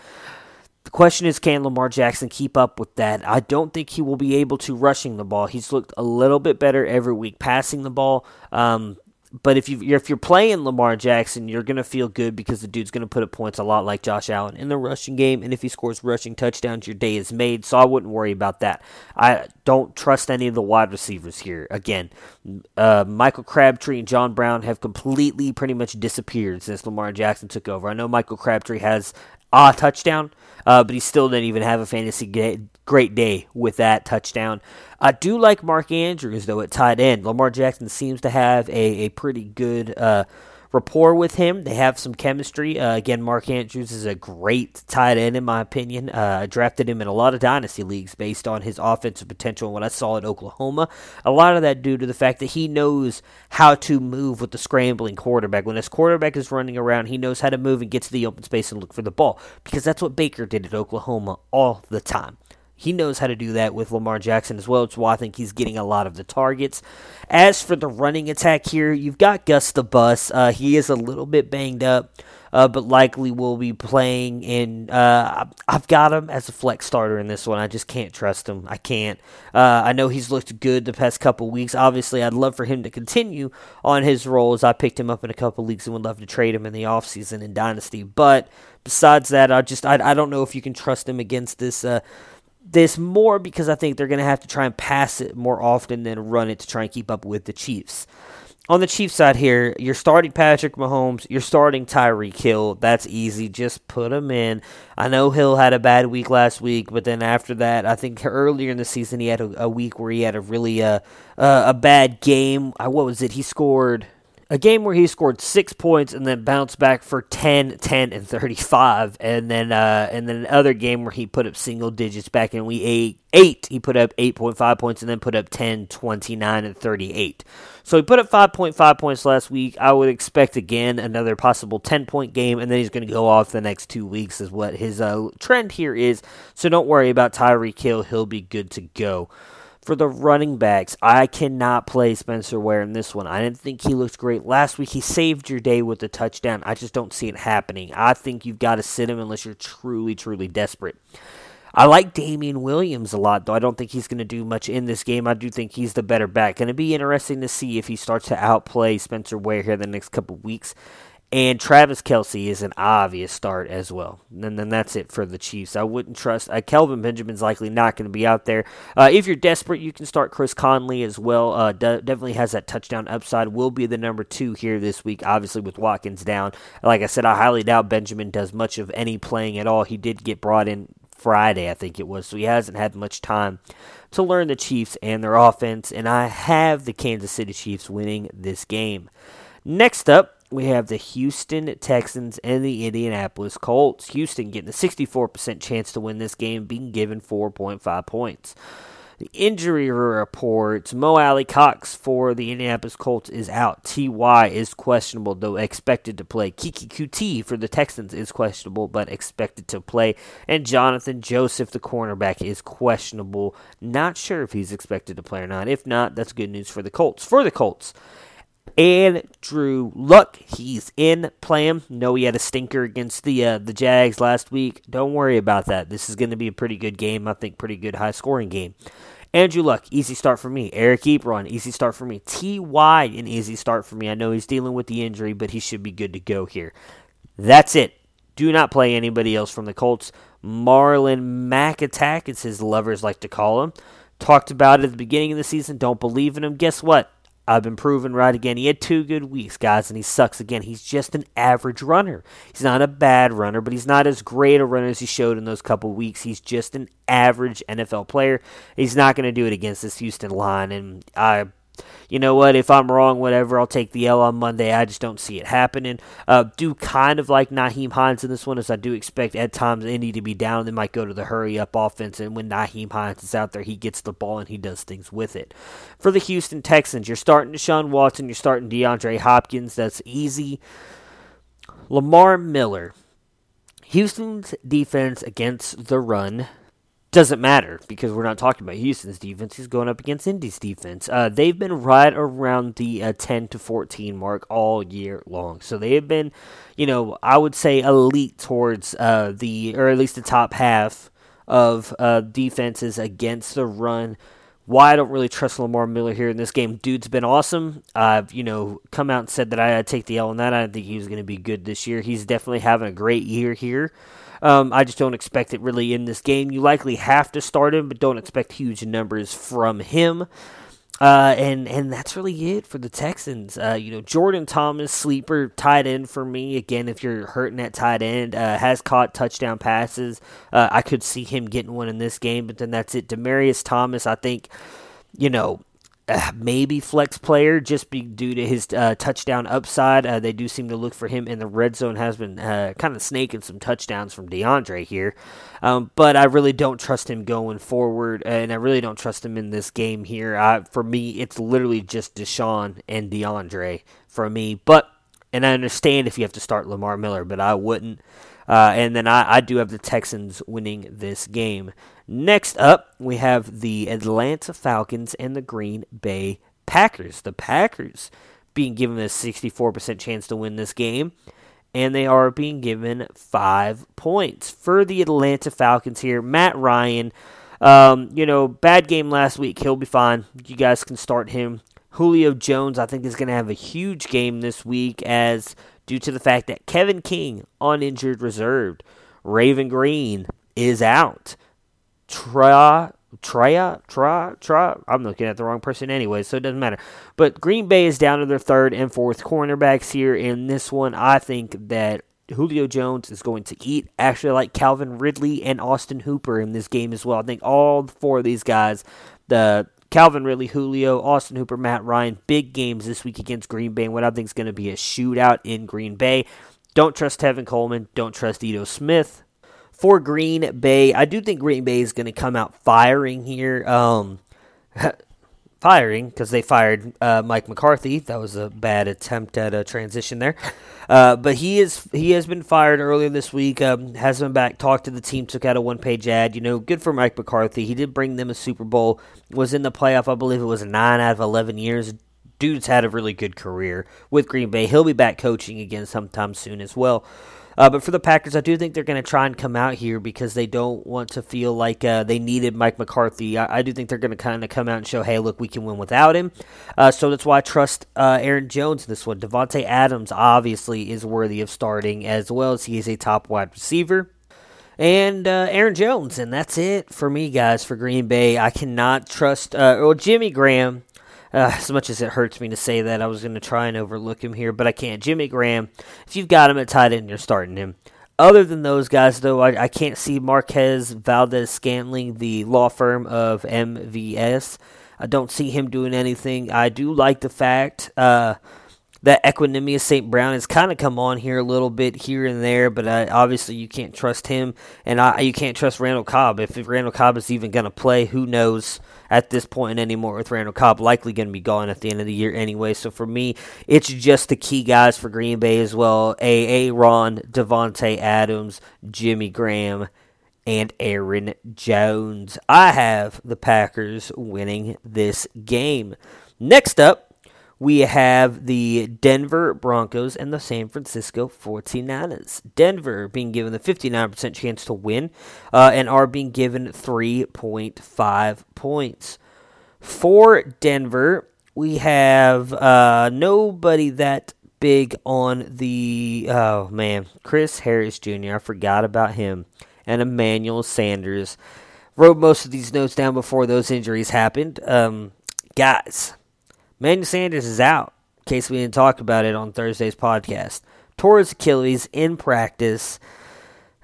The question is, can Lamar Jackson keep up with that? I don't think he will be able to rushing the ball. He's looked a little bit better every week passing the ball. Um, but if you if you're playing Lamar Jackson, you're gonna feel good because the dude's gonna put up points a lot like Josh Allen in the rushing game, and if he scores rushing touchdowns, your day is made. So I wouldn't worry about that. I don't trust any of the wide receivers here. Again, uh, Michael Crabtree and John Brown have completely pretty much disappeared since Lamar Jackson took over. I know Michael Crabtree has a touchdown, uh, but he still didn't even have a fantasy great day with that touchdown. I do like Mark Andrews, though, at tight end. Lamar Jackson seems to have a, a pretty good uh, rapport with him. They have some chemistry. Uh, again, Mark Andrews is a great tight end, in my opinion. Uh, I drafted him in a lot of dynasty leagues based on his offensive potential and what I saw at Oklahoma. A lot of that due to the fact that he knows how to move with the scrambling quarterback. When his quarterback is running around, he knows how to move and get to the open space and look for the ball because that's what Baker did at Oklahoma all the time. He knows how to do that with Lamar Jackson as well. It's why I think he's getting a lot of the targets. As for the running attack here, you've got Gus the Bus. Uh, he is a little bit banged up, uh, but likely will be playing in. Uh, I've got him as a flex starter in this one. I just can't trust him. I can't. Uh, I know he's looked good the past couple weeks. Obviously, I'd love for him to continue on his roles. I picked him up in a couple leagues and would love to trade him in the offseason in Dynasty. But besides that, I just I, I don't know if you can trust him against this uh, this more because I think they're going to have to try and pass it more often than run it to try and keep up with the Chiefs. On the Chiefs side here, you're starting Patrick Mahomes, you're starting Tyreek Hill. That's easy. Just put him in. I know Hill had a bad week last week, but then after that, I think earlier in the season he had a, a week where he had a really uh, uh, a bad game. Uh, what was it? He scored a game where he scored six points and then bounced back for 10, 10, and 35. And then uh, and then another game where he put up single digits back in week eight, eight. He put up 8.5 points and then put up 10, 29, and 38. So he put up 5.5 points last week. I would expect again another possible 10 point game, and then he's going to go off the next two weeks, is what his uh, trend here is. So don't worry about Tyreek Hill. He'll be good to go for the running backs, I cannot play Spencer Ware in this one. I didn't think he looked great last week. He saved your day with the touchdown. I just don't see it happening. I think you've got to sit him unless you're truly, truly desperate. I like Damien Williams a lot, though. I don't think he's going to do much in this game. I do think he's the better back. Going to be interesting to see if he starts to outplay Spencer Ware here the next couple weeks. And Travis Kelce is an obvious start as well. And then that's it for the Chiefs. I wouldn't trust. Uh, Kelvin Benjamin's likely not going to be out there. Uh, if you're desperate, you can start Chris Conley as well. Uh, de- definitely has that touchdown upside. Will be the number two here this week, obviously, with Watkins down. Like I said, I highly doubt Benjamin does much of any playing at all. He did get brought in Friday, I think it was, so he hasn't had much time to learn the Chiefs and their offense. And I have the Kansas City Chiefs winning this game. Next up, we have the Houston Texans and the Indianapolis Colts. Houston getting a 64% chance to win this game, being given 4.5 points. The injury reports Mo Alie-Cox for the Indianapolis Colts is out. Ty is questionable, though expected to play. Keke Coutee for the Texans is questionable, but expected to play. And Jonathan Joseph, the cornerback, is questionable. Not sure if he's expected to play or not. If not, that's good news for the Colts. For the Colts, Andrew Luck, he's in playing. No, he had a stinker against the uh, the Jags last week. Don't worry about that. This is going to be a pretty good game. I think pretty good high scoring game. Andrew Luck, easy start for me. Eric Ebron, easy start for me. Ty, an easy start for me. I know he's dealing with the injury, but he should be good to go here. That's it. Do not play anybody else from the Colts. Marlon Mack attack, as his lovers like to call him. Talked about it at the beginning of the season. Don't believe in him. Guess what? I've been proven right again. He had two good weeks, guys, and he sucks again. He's just an average runner. He's not a bad runner, but he's not as great a runner as he showed in those couple weeks. He's just an average NFL player. He's not going to do it against this Houston line, and I you know what? If I'm wrong, whatever, I'll take the L on Monday. I just don't see it happening. Uh, do kind of like Nyheim Hines in this one, as I do expect at times Indy to be down. They might go to the hurry up offense, and when Nyheim Hines is out there, he gets the ball and he does things with it. For the Houston Texans, you're starting Deshaun Watson, you're starting DeAndre Hopkins. That's easy. Lamar Miller. Houston's defense against the run doesn't matter because we're not talking about Houston's defense. He's going up against Indy's defense. Uh, they've been right around the uh, 10 to 14 mark all year long. So they have been, you know, I would say elite towards uh, the, or at least the top half of uh, defenses against the run. Why I don't really trust Lamar Miller here in this game. Dude's been awesome. I've, you know, come out and said that I take the L on that. I think he's going to be good this year. He's definitely having a great year here. Um, I just don't expect it really in this game. You likely have to start him, but don't expect huge numbers from him. Uh, and and that's really it for the Texans. Uh, you know, Jordan Thomas, sleeper tight end for me. Again, if you're hurting at tight end, uh, has caught touchdown passes. Uh, I could see him getting one in this game, but then that's it. Demaryius Thomas, I think, you know, uh, maybe flex player just be due to his uh, touchdown upside. Uh, they do seem to look for him in the red zone. Has been uh, kind of snaking some touchdowns from DeAndre here, um, but I really don't trust him going forward, and I really don't trust him in this game here. I, for me, it's literally just Deshaun and DeAndre for me. But and I understand if you have to start Lamar Miller, but I wouldn't. Uh, and then I, I do have the Texans winning this game. Next up, we have the Atlanta Falcons and the Green Bay Packers. The Packers being given a 64% chance to win this game, and they are being given five points. For the Atlanta Falcons here, Matt Ryan, um, you know, bad game last week. He'll be fine. You guys can start him. Julio Jones, I think, is going to have a huge game this week as due to the fact that Kevin King, on injured reserved, Raven Green is out. Tra, Traya, Tra, Tra. I'm looking at the wrong person anyway, so it doesn't matter. But Green Bay is down to their third and fourth cornerbacks here. In this one, I think that Julio Jones is going to eat. Actually, like Calvin Ridley and Austin Hooper in this game as well. I think all four of these guys, the Calvin Ridley, Julio, Austin Hooper, Matt Ryan, big games this week against Green Bay. What I think is going to be a shootout in Green Bay. Don't trust Tevin Coleman. Don't trust Ito Smith. For Green Bay, I do think Green Bay is going to come out firing here. Um, firing because they fired uh, Mike McCarthy. That was a bad attempt at a transition there. Uh, but he is he has been fired earlier this week. Um, has been back, talked to the team, took out a one page ad. You know, good for Mike McCarthy. He did bring them a Super Bowl. Was in the playoff, I believe it was nine out of eleven years. Dude's had a really good career with Green Bay. He'll be back coaching again sometime soon as well. Uh, but for the Packers, I do think they're going to try and come out here because they don't want to feel like uh, they needed Mike McCarthy. I, I do think they're going to kind of come out and show, hey, look, we can win without him. Uh, so that's why I trust uh, Aaron Jones in this one. Davante Adams obviously is worthy of starting as well as he is a top wide receiver and uh, Aaron Jones, and that's it for me, guys. For Green Bay, I cannot trust. Uh, well, Jimmy Graham uh, as much as it hurts me to say that, I was going to try and overlook him here, but I can't. Jimmy Graham, if you've got him at tight end, you're starting him. Other than those guys, though, I, I can't see Marquez Valdes-Scantling, the law firm of MVS. I don't see him doing anything. I do like the fact uh, that Equanimeous St. Brown has kind of come on here a little bit here and there, but uh, obviously you can't trust him, and I, you can't trust Randall Cobb. If, if Randall Cobb is even going to play, who knows at this point anymore with Randall Cobb likely going to be gone at the end of the year anyway. So for me, it's just the key guys for Green Bay as well. A. A. Ron, Davante Adams, Jimmy Graham, and Aaron Jones. I have the Packers winning this game. Next up, we have the Denver Broncos and the San Francisco 49ers. Denver being given the 59% chance to win uh, and are being given 3.5 points. For Denver, we have uh, nobody that big on the, oh man, Chris Harris Jr. I forgot about him. And Emmanuel Sanders. Wrote most of these notes down before those injuries happened. Um, guys, Manuel Sanders is out, in case we didn't talk about it on Thursday's podcast. Tore his Achilles in practice.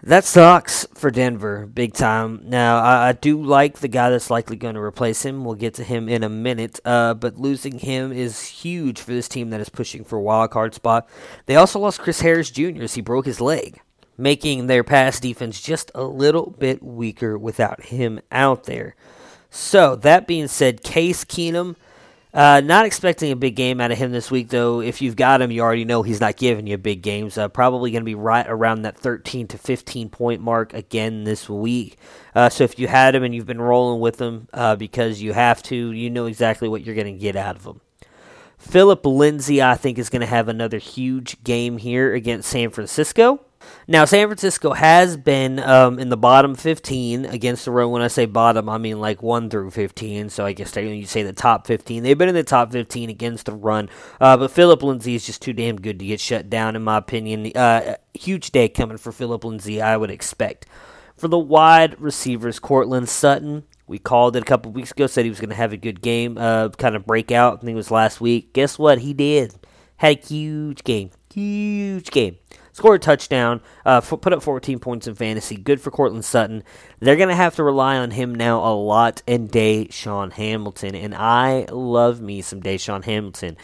That sucks for Denver, big time. Now, I, I do like the guy that's likely going to replace him. We'll get to him in a minute. Uh, but losing him is huge for this team that is pushing for a wild card spot. They also lost Chris Harris Jr. as he broke his leg, making their pass defense just a little bit weaker without him out there. So, that being said, Case Keenum uh, not expecting a big game out of him this week, though. If you've got him, you already know he's not giving you big games. Uh, probably going to be right around that 13 to 15 point mark again this week. Uh, so if you had him and you've been rolling with him uh, because you have to, you know exactly what you're going to get out of him. Philip Lindsay, I think, is going to have another huge game here against San Francisco. Now, San Francisco has been um, in the bottom 15 against the run. When I say bottom, I mean like 1 through 15. So I guess you say the top 15, they've been in the top 15 against the run. Uh, but Philip Lindsay is just too damn good to get shut down, in my opinion. Uh, huge day coming for Philip Lindsay, I would expect. For the wide receivers, Courtland Sutton, we called it a couple weeks ago, said he was going to have a good game, uh, kind of breakout. I think it was last week. Guess what? He did. Had a huge game. Huge game scored a touchdown, uh, put up 14 points in fantasy. Good for Courtland Sutton. They're going to have to rely on him now a lot and DaeSean Hamilton. And I love me some DaeSean Hamilton.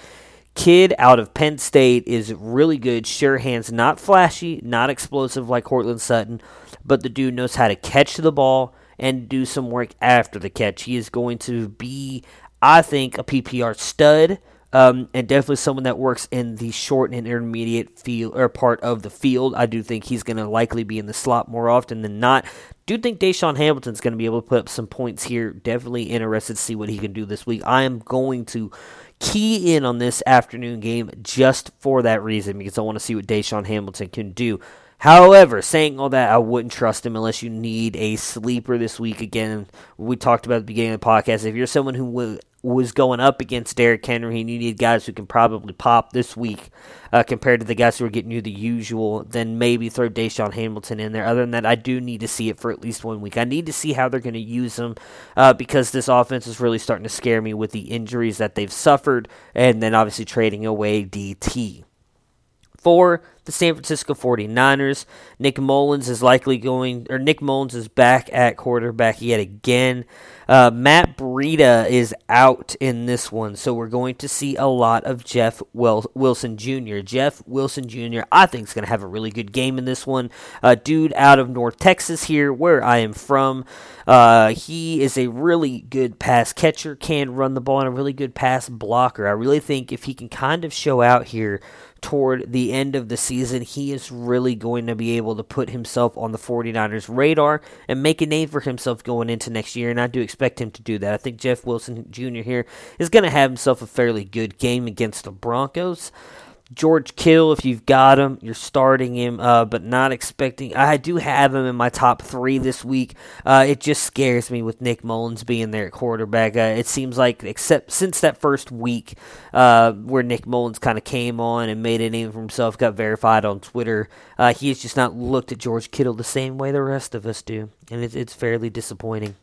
Kid out of Penn State is really good. Sure hands, not flashy, not explosive like Courtland Sutton, but the dude knows how to catch the ball and do some work after the catch. He is going to be, I think, a PPR stud um, and definitely someone that works in the short and intermediate field or part of the field. I do think he's going to likely be in the slot more often than not. Do think DaeSean Hamilton's going to be able to put up some points here. Definitely interested to see what he can do this week. I am going to key in on this afternoon game just for that reason because I want to see what DaeSean Hamilton can do. However, saying all that, I wouldn't trust him unless you need a sleeper this week. Again, we talked about at the beginning of the podcast. If you're someone who was going up against Derrick Henry, and you need guys who can probably pop this week uh, compared to the guys who are getting you the usual, then maybe throw DaeSean Hamilton in there. Other than that, I do need to see it for at least one week. I need to see how they're going to use him uh, because this offense is really starting to scare me with the injuries that they've suffered, and then obviously trading away DT. For the San Francisco 49ers, Nick Mullens is likely going, or Nick Mullens is back at quarterback yet again. Uh, Matt Breida is out in this one, so we're going to see a lot of Jeff Wilson Jr. Jeff Wilson Jr. I think is going to have a really good game in this one. Uh, dude out of North Texas here, where I am from. Uh, he is a really good pass catcher, can run the ball, and a really good pass blocker. I really think if he can kind of show out here toward the end of the season, he is really going to be able to put himself on the 49ers radar and make a name for himself going into next year. And I do expect him to do that. I think Jeff Wilson Jr. here is going to have himself a fairly good game against the Broncos. George Kittle, if you've got him, you're starting him, uh, but not expecting. I do have him in my top three this week. Uh, it just scares me with Nick Mullens being there at quarterback. Uh, it seems like, except since that first week uh, where Nick Mullens kind of came on and made a name for himself, got verified on Twitter, uh, he has just not looked at George Kittle the same way the rest of us do, and it's, it's fairly disappointing.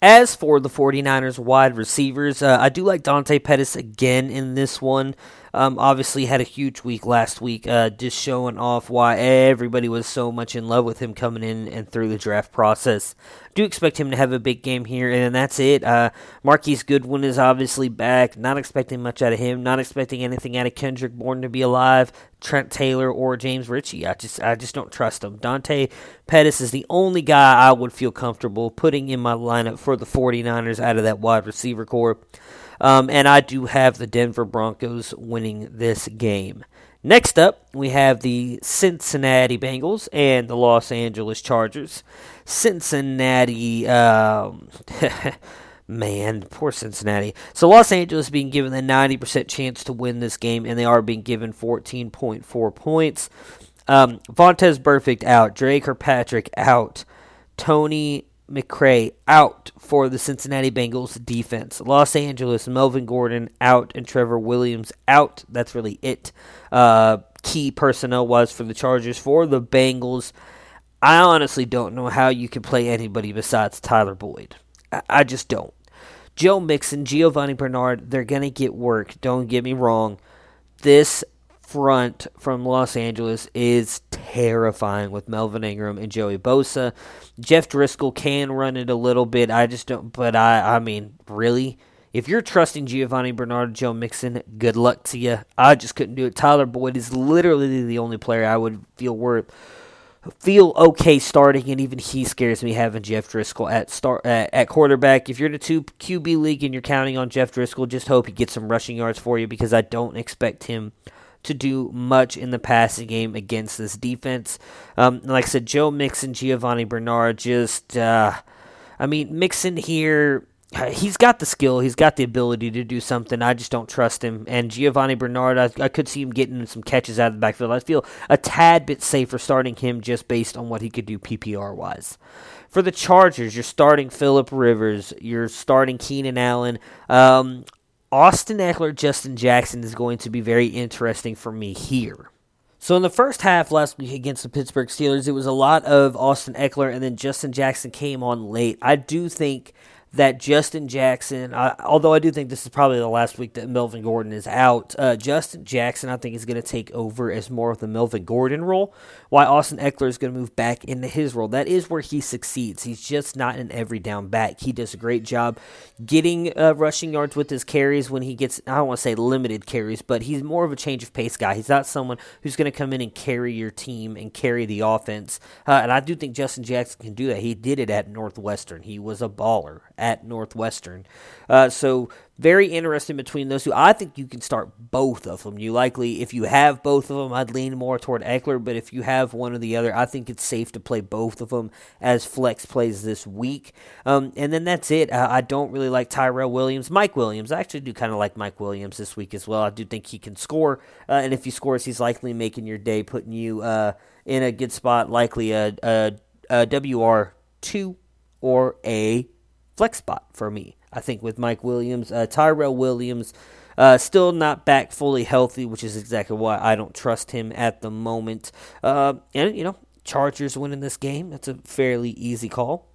As for the 49ers wide receivers, uh, I do like Dante Pettis again in this one. Um, obviously, had a huge week last week, uh, just showing off why everybody was so much in love with him coming in and through the draft process. Do expect him to have a big game here, and that's it. Uh, Marquise Goodwin is obviously back. Not expecting much out of him. Not expecting anything out of Kendrick Bourne to be alive. Trent Taylor or James Ritchie. I just I just don't trust them. Dante Pettis is the only guy I would feel comfortable putting in my lineup for the 49ers out of that wide receiver corps. Um, and I do have the Denver Broncos winning this game. Next up, we have the Cincinnati Bengals and the Los Angeles Chargers. Cincinnati, um, man, poor Cincinnati. So Los Angeles being given the 90% chance to win this game, and they are being given 14.4 points. Um, Vontaze Burfict out, Dre Kirkpatrick out, Tony McRae out for the Cincinnati Bengals defense. Los Angeles, Melvin Gordon out, and Trevor Williams out. That's really it. Uh, key personnel was for the Chargers. For the Bengals, I honestly don't know how you can play anybody besides Tyler Boyd. I, I just don't. Joe Mixon, Giovani Bernard, they're going to get work. Don't get me wrong. This front from Los Angeles is terrifying with Melvin Ingram and Joey Bosa. Jeff Driskel can run it a little bit. I just don't. But I, I mean, really, if you're trusting Giovani Bernard, Joe Mixon, good luck to you. I just couldn't do it. Tyler Boyd is literally the only player I would feel worth feel okay starting, and even he scares me having Jeff Driskel at start uh, at quarterback. If you're in a two QB league and you're counting on Jeff Driskel, just hope he gets some rushing yards for you because I don't expect him to do much in the passing game against this defense. Um, like I said, Joe Mixon, Giovani Bernard, just uh, I mean Mixon here he's got the skill, he's got the ability to do something. I just don't trust him. And Giovani Bernard, I, I, could see him getting some catches out of the backfield. I feel a tad bit safer starting him just based on what he could do PPR wise. For the Chargers, you're starting Philip Rivers, you're starting Keenan Allen. Um, Austin Ekeler, Justin Jackson is going to be very interesting for me here. So in the first half last week against the Pittsburgh Steelers, it was a lot of Austin Ekeler, and then Justin Jackson came on late. I do think that Justin Jackson, I, although I do think this is probably the last week that Melvin Gordon is out, uh, Justin Jackson, I think, is going to take over as more of the Melvin Gordon role, while Austin Ekeler is going to move back into his role. That is where he succeeds. He's just not an every down back. He does a great job getting uh, rushing yards with his carries when he gets, I don't want to say limited carries, but he's more of a change of pace guy. He's not someone who's going to come in and carry your team and carry the offense. Uh, and I do think Justin Jackson can do that. He did it at Northwestern, he was a baller at Northwestern. Uh, so very interesting between those two. I think you can start both of them. You likely, if you have both of them, I'd lean more toward Ekeler, But if you have one or the other, I think it's safe to play both of them as flex plays this week. Um, and then that's it. Uh, I don't really like Tyrell Williams. Mike Williams, I actually do kind of like Mike Williams this week as well. I do think he can score, uh, and if he scores, he's likely making your day, putting you uh, in a good spot, likely a, a, a WR two or a flex spot for me. I think with Mike Williams, uh, Tyrell Williams, uh, still not back fully healthy, which is exactly why I don't trust him at the moment. Uh, and you know, Chargers winning this game. That's a fairly easy call.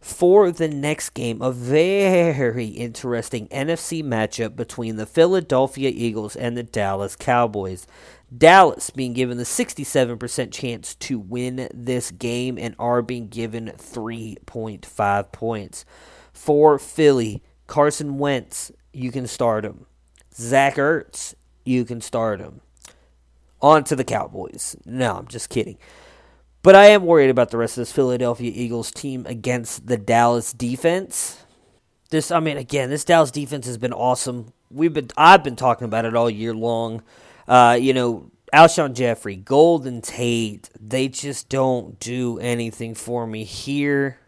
For the next game, a very interesting NFC matchup between the Philadelphia Eagles and the Dallas Cowboys. Dallas being given the 67% chance to win this game and are being given 3.5 points for Philly, Carson Wentz, you can start him. Zach Ertz, you can start him. On to the Cowboys. No, I'm just kidding. But I am worried about the rest of this Philadelphia Eagles team against the Dallas defense. This, I mean, again, this Dallas defense has been awesome. We've been, I've been talking about it all year long. Uh, you know, Alshon Jeffery, Golden Tate, they just don't do anything for me here.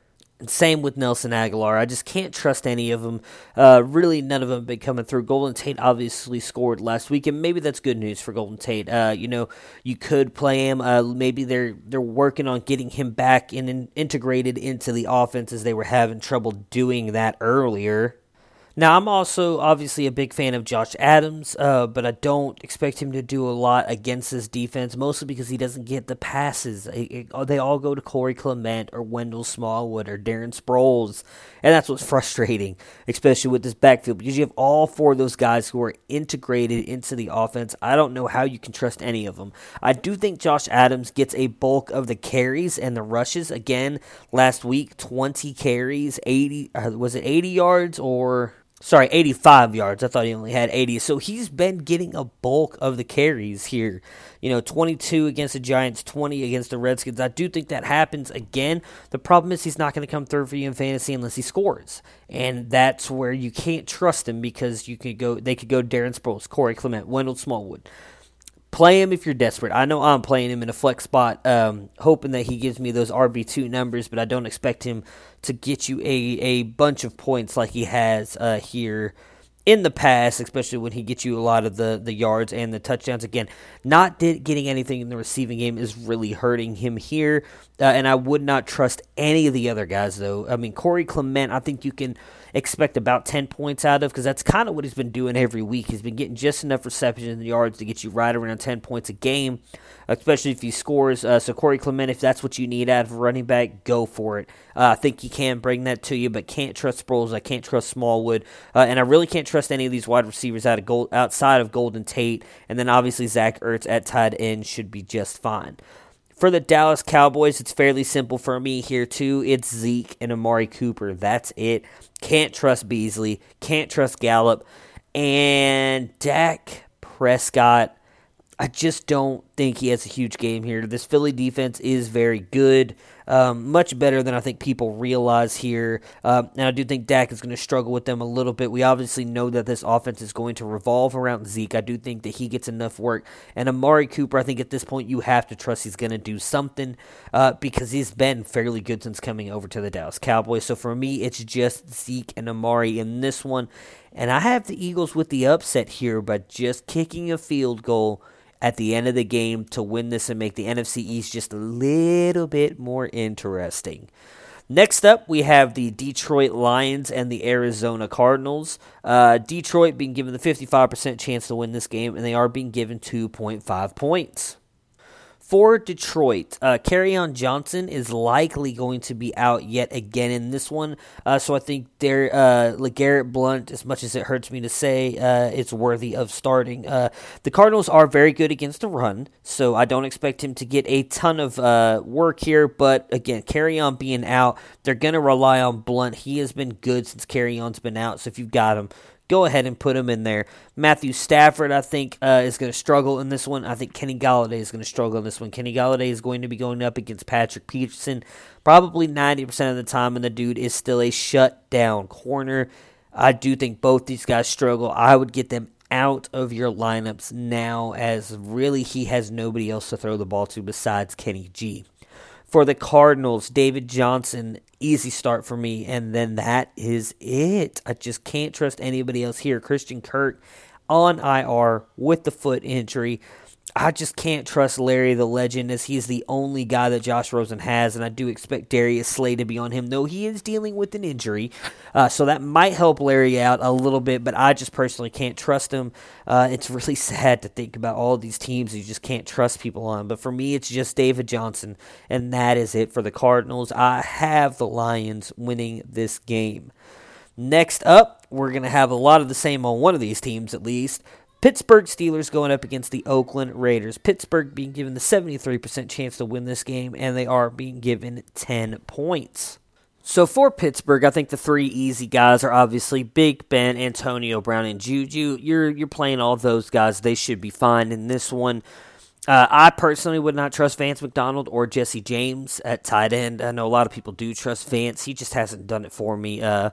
Same with Nelson Agholor. I just can't trust any of them. Uh, really, none of them have been coming through. Golden Tate obviously scored last week, and maybe that's good news for Golden Tate. Uh, you know, you could play him. Uh, maybe they're they're working on getting him back and in, integrated into the offense as they were having trouble doing that earlier. Now, I'm also obviously a big fan of Josh Adams, uh, but I don't expect him to do a lot against this defense, mostly because he doesn't get the passes. They all go to Corey Clement or Wendell Smallwood or Darren Sproles, and that's what's frustrating, especially with this backfield, because you have all four of those guys who are integrated into the offense. I don't know how you can trust any of them. I do think Josh Adams gets a bulk of the carries and the rushes. Again, last week, 20 carries, 80, uh, was it 80 yards or sorry, 85 yards. I thought he only had 80. So he's been getting a bulk of the carries here. You know, 22 against the Giants, 20 against the Redskins. I do think that happens again. The problem is he's not going to come through for you in fantasy unless he scores. And that's where you can't trust him because you could go they could go Darren Sproles, Corey Clement, Wendell Smallwood. Play him if you're desperate. I know I'm playing him in a flex spot, um, hoping that he gives me those RB2 numbers, but I don't expect him to get you a, a bunch of points like he has uh, here in the past, especially when he gets you a lot of the, the yards and the touchdowns. Again, not getting anything in the receiving game is really hurting him here, uh, and I would not trust any of the other guys, though. I mean, Corey Clement, I think you can expect about 10 points out of because that's kind of what he's been doing every week. He's been getting just enough receptions and yards to get you right around 10 points a game, especially if he scores. Uh, so, Corey Clement, if that's what you need out of a running back, go for it. Uh, I think he can bring that to you, but can't trust Sproles. I can't trust Smallwood. Uh, and I really can't trust any of these wide receivers out of gold, outside of Golden Tate. And then obviously, Zach Ertz at tight end should be just fine. For the Dallas Cowboys, it's fairly simple for me here, too. It's Zeke and Amari Cooper. That's it. Can't trust Beasley. Can't trust Gallup. And Dak Prescott, I just don't think he has a huge game here. This Philly defense is very good. Um, much better than I think people realize here. Uh, and I do think Dak is going to struggle with them a little bit. We obviously know that this offense is going to revolve around Zeke. I do think that he gets enough work. And Amari Cooper, I think at this point you have to trust he's going to do something uh, because he's been fairly good since coming over to the Dallas Cowboys. So for me, it's just Zeke and Amari in this one. And I have the Eagles with the upset here by just kicking a field goal at the end of the game to win this and make the NFC East just a little bit more interesting. Next up, we have the Detroit Lions and the Arizona Cardinals. Uh, Detroit being given the 55% chance to win this game, and they are being given 2.5 points. For Detroit, uh, on Johnson is likely going to be out yet again in this one. Uh, so I think there, uh, LeGarrette Blunt, as much as it hurts me to say, uh, it's worthy of starting. Uh, the Cardinals are very good against the run, so I don't expect him to get a ton of uh, work here. But again, Kerryon being out, they're going to rely on Blunt. He has been good since Kerryon's been out. So if you've got him, go ahead and put him in there. Matthew Stafford, I think, uh, is going to struggle in this one. I think Kenny Golladay is going to struggle in this one. Kenny Golladay is going to be going up against Patrick Peterson probably 90% of the time, and the dude is still a shutdown corner. I do think both these guys struggle. I would get them out of your lineups now, as really he has nobody else to throw the ball to besides Kenny G. For the Cardinals, David Johnson easy start for me. And then that is it. I just can't trust anybody else here. Christian Kirk on IR with the foot injury. I just can't trust Larry the Legend as he's the only guy that Josh Rosen has, and I do expect Darius Slay to be on him, though he is dealing with an injury. Uh, so that might help Larry out a little bit, but I just personally can't trust him. Uh, it's really sad to think about all these teams you just can't trust people on. But for me, it's just David Johnson, and that is it for the Cardinals. I have the Lions winning this game. Next up, we're going to have a lot of the same on one of these teams at least. Pittsburgh Steelers going up against the Oakland Raiders. Pittsburgh being given the 73% chance to win this game, and they are being given 10 points. So for Pittsburgh, I think the three easy guys are obviously Big Ben, Antonio Brown, and Juju. You're you're playing all those guys; they should be fine in this one. Uh, I personally would not trust Vance McDonald or Jesse James at tight end. I know a lot of people do trust Vance; he just hasn't done it for me. Uh,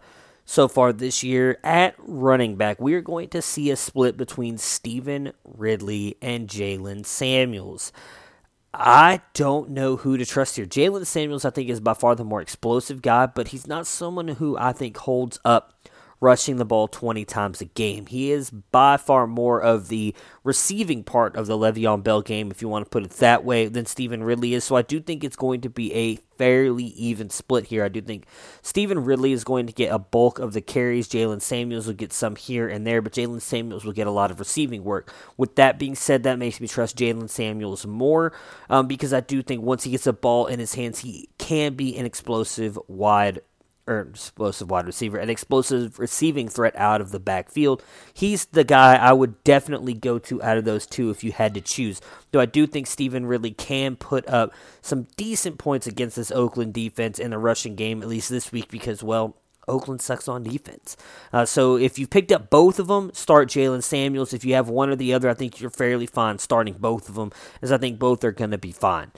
so far this year. At running back, we are going to see a split between Stevan Ridley and Jaylen Samuels. I don't know who to trust here. Jaylen Samuels, I think, is by far the more explosive guy, but he's not someone who I think holds up rushing the ball 20 times a game. He is by far more of the receiving part of the Le'Veon Bell game, if you want to put it that way, than Stevan Ridley is. So I do think it's going to be a fairly even split here. I do think Stevan Ridley is going to get a bulk of the carries. Jaylen Samuels will get some here and there, but Jaylen Samuels will get a lot of receiving work. With that being said, that makes me trust Jaylen Samuels more um, because I do think once he gets a ball in his hands, he can be an explosive wide or explosive wide receiver, an explosive receiving threat out of the backfield. He's the guy I would definitely go to out of those two if you had to choose. Though I do think Stevan Ridley can put up some decent points against this Oakland defense in the rushing game, at least this week, because, well, Oakland sucks on defense. Uh, so if you picked up both of them, start Jaylen Samuels. If you have one or the other, I think you're fairly fine starting both of them, as I think both are going to be fine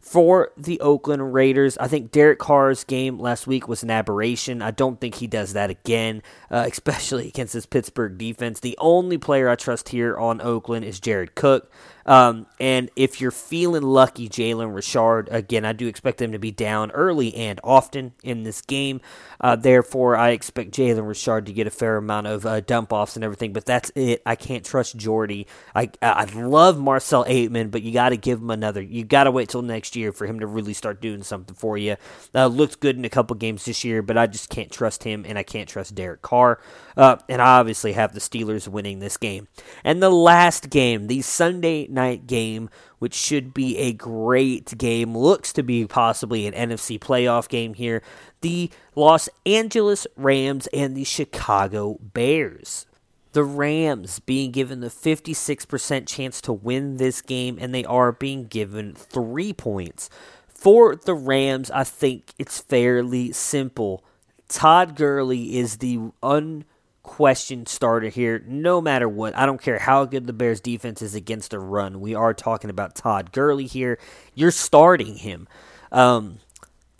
for the Oakland Raiders. I think Derek Carr's game last week was an aberration. I don't think he does that again, uh, especially against this Pittsburgh defense. The only player I trust here on Oakland is Jared Cook. Um, and if you're feeling lucky, Jalen Richard, again, I do expect him to be down early and often in this game. Uh, therefore, I expect Jalen Richard to get a fair amount of uh, dump offs and everything, but that's it. I can't trust Jordy. I, I love Marcell Ateman, but you got to give him another. You got to wait till next year for him to really start doing something for you. Uh, looked good in a couple games this year, but I just can't trust him, and I can't trust Derek Carr. Uh, and I obviously have the Steelers winning this game. And the last game, the Sunday night game, which should be a great game, looks to be possibly an NFC playoff game here. The Los Angeles Rams and the Chicago Bears. The Rams being given the 56% chance to win this game, and they are being given three points. For the Rams, I think it's fairly simple. Todd Gurley is the un question starter here, no matter what. I don't care how good the Bears defense is against a run. We are talking about Todd Gurley here. You're starting him. Um,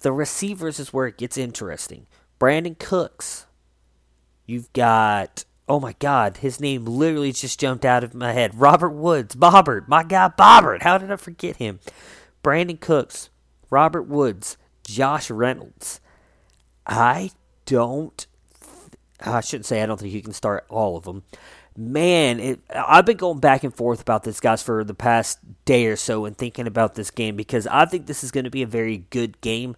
the receivers is where it gets interesting. Brandin Cooks. You've got oh my god, his name literally just jumped out of my head. Robert Woods, Bobbert, my guy Bobbert. How did I forget him? Brandin Cooks, Robert Woods, Josh Reynolds. I don't I shouldn't say I don't think you can start all of them. Man, it, I've been going back and forth about this, guys, for the past day or so and thinking about this game because I think this is going to be a very good game.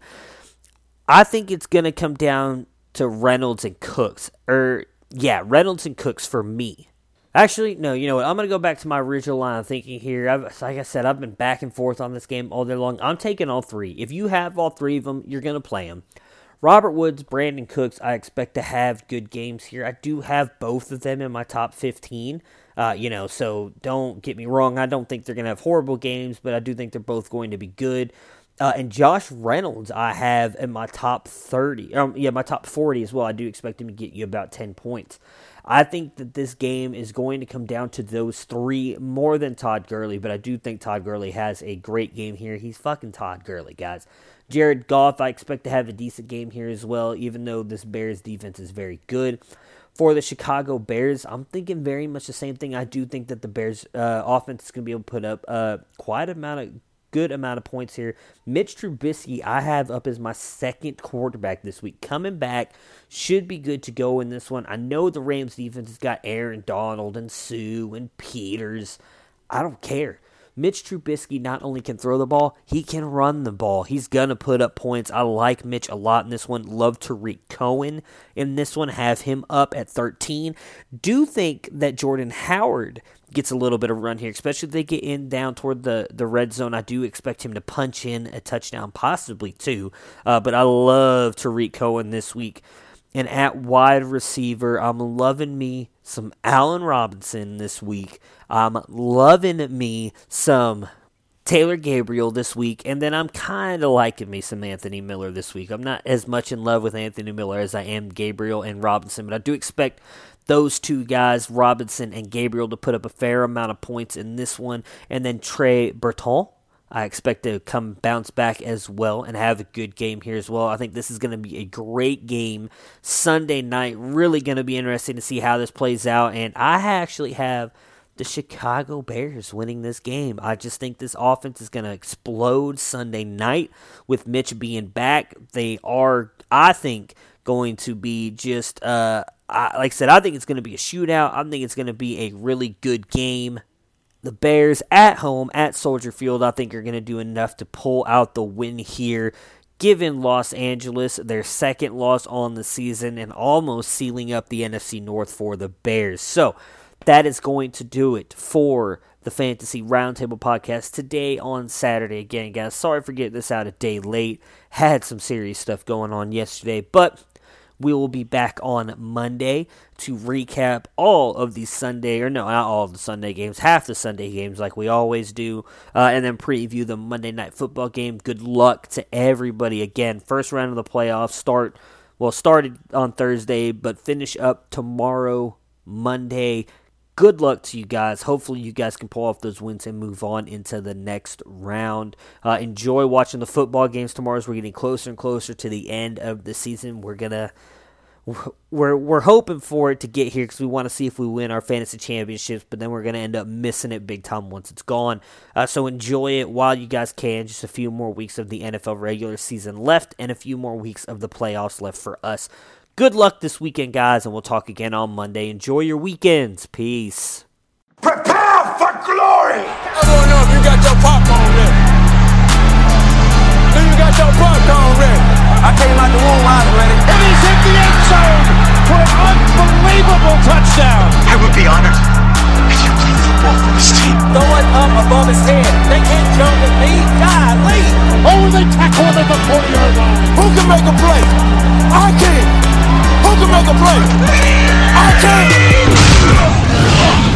I think it's going to come down to Reynolds and Cooks. Or, yeah, Reynolds and Cooks for me. Actually, no, you know what? I'm going to go back to my original line of thinking here. I've, like I said, I've been back and forth on this game all day long. I'm taking all three. If you have all three of them, you're going to play them. Robert Woods, Brandin Cooks, I expect to have good games here. I do have both of them in my top 15. Uh, you know, so don't get me wrong. I don't think they're going to have horrible games, but I do think they're both going to be good. Uh, and Josh Reynolds, I have in my top 30. Um, yeah, my top 40 as well. I do expect him to get you about 10 points. I think that this game is going to come down to those three more than Todd Gurley, but I do think Todd Gurley has a great game here. He's fucking Todd Gurley, guys. Jared Goff, I expect to have a decent game here as well, even though this Bears defense is very good. For the Chicago Bears, I'm thinking very much the same thing. I do think that the Bears uh, offense is going to be able to put up uh, quite a amount of good amount of points here. Mitch Trubisky, I have up as my second quarterback this week. Coming back, should be good to go in this one. I know the Rams defense has got Aaron Donald and Suh and Peters. I don't care. Mitch Trubisky not only can throw the ball, he can run the ball. He's going to put up points. I like Mitch a lot in this one. Love Tarik Cohen in this one. Have him up at 13. Do think that Jordan Howard gets a little bit of run here, especially if they get in down toward the, the red zone. I do expect him to punch in a touchdown, possibly two. Uh, but I love Tarik Cohen this week. And at wide receiver, I'm loving me some Allen Robinson this week. I'm loving me some Taylor Gabriel this week, and then I'm kind of liking me some Anthony Miller this week. I'm not as much in love with Anthony Miller as I am Gabriel and Robinson, but I do expect those two guys, Robinson and Gabriel, to put up a fair amount of points in this one, and then Trey Burton I expect to come bounce back as well and have a good game here as well. I think this is going to be a great game Sunday night. Really going to be interesting to see how this plays out. And I actually have the Chicago Bears winning this game. I just think this offense is going to explode Sunday night with Mitch being back. They are, I think, going to be just. Uh, I, like I said, I think it's going to be a shootout. I think it's going to be a really good game. The Bears at home at Soldier Field, I think, are going to do enough to pull out the win here, given Los Angeles their second loss on the season and almost sealing up the NFC North for the Bears. So that is going to do it for the Fantasy Roundtable podcast today on Saturday. Again, guys, sorry for getting this out a day late. Had some serious stuff going on yesterday, but we will be back on Monday to recap all of the Sunday, or no, not all the Sunday games, half the Sunday games like we always do, uh, and then preview the Monday night football game. Good luck to everybody. Again, first round of the playoffs start, well, started on Thursday, but finish up tomorrow, Monday good luck to you guys. Hopefully, you guys can pull off those wins and move on into the next round. Uh, enjoy watching the football games tomorrow as we're getting closer and closer to the end of the season. We're gonna. We're we're hoping for it to get here because we want to see if we win our fantasy championships, but then we're gonna end up missing it big time once it's gone. Uh, so enjoy it while you guys can. Just a few more weeks of the NFL regular season left, and a few more weeks of the playoffs left for us. Good luck this weekend, guys, and we'll talk again on Monday. Enjoy your weekends. Peace. Prepare for glory! I don't know if you got your popcorn ready. Do you got your popcorn ready? I came out the womb, I was ready. And he's hit the end zone for an unbelievable touchdown. I would be honored if you played football for this team. Throw it up above his head. They can't jump with me. Golly. Oh, they tackle him at the 40 yard line. Who can make a play? I can. Who can make a play? I can.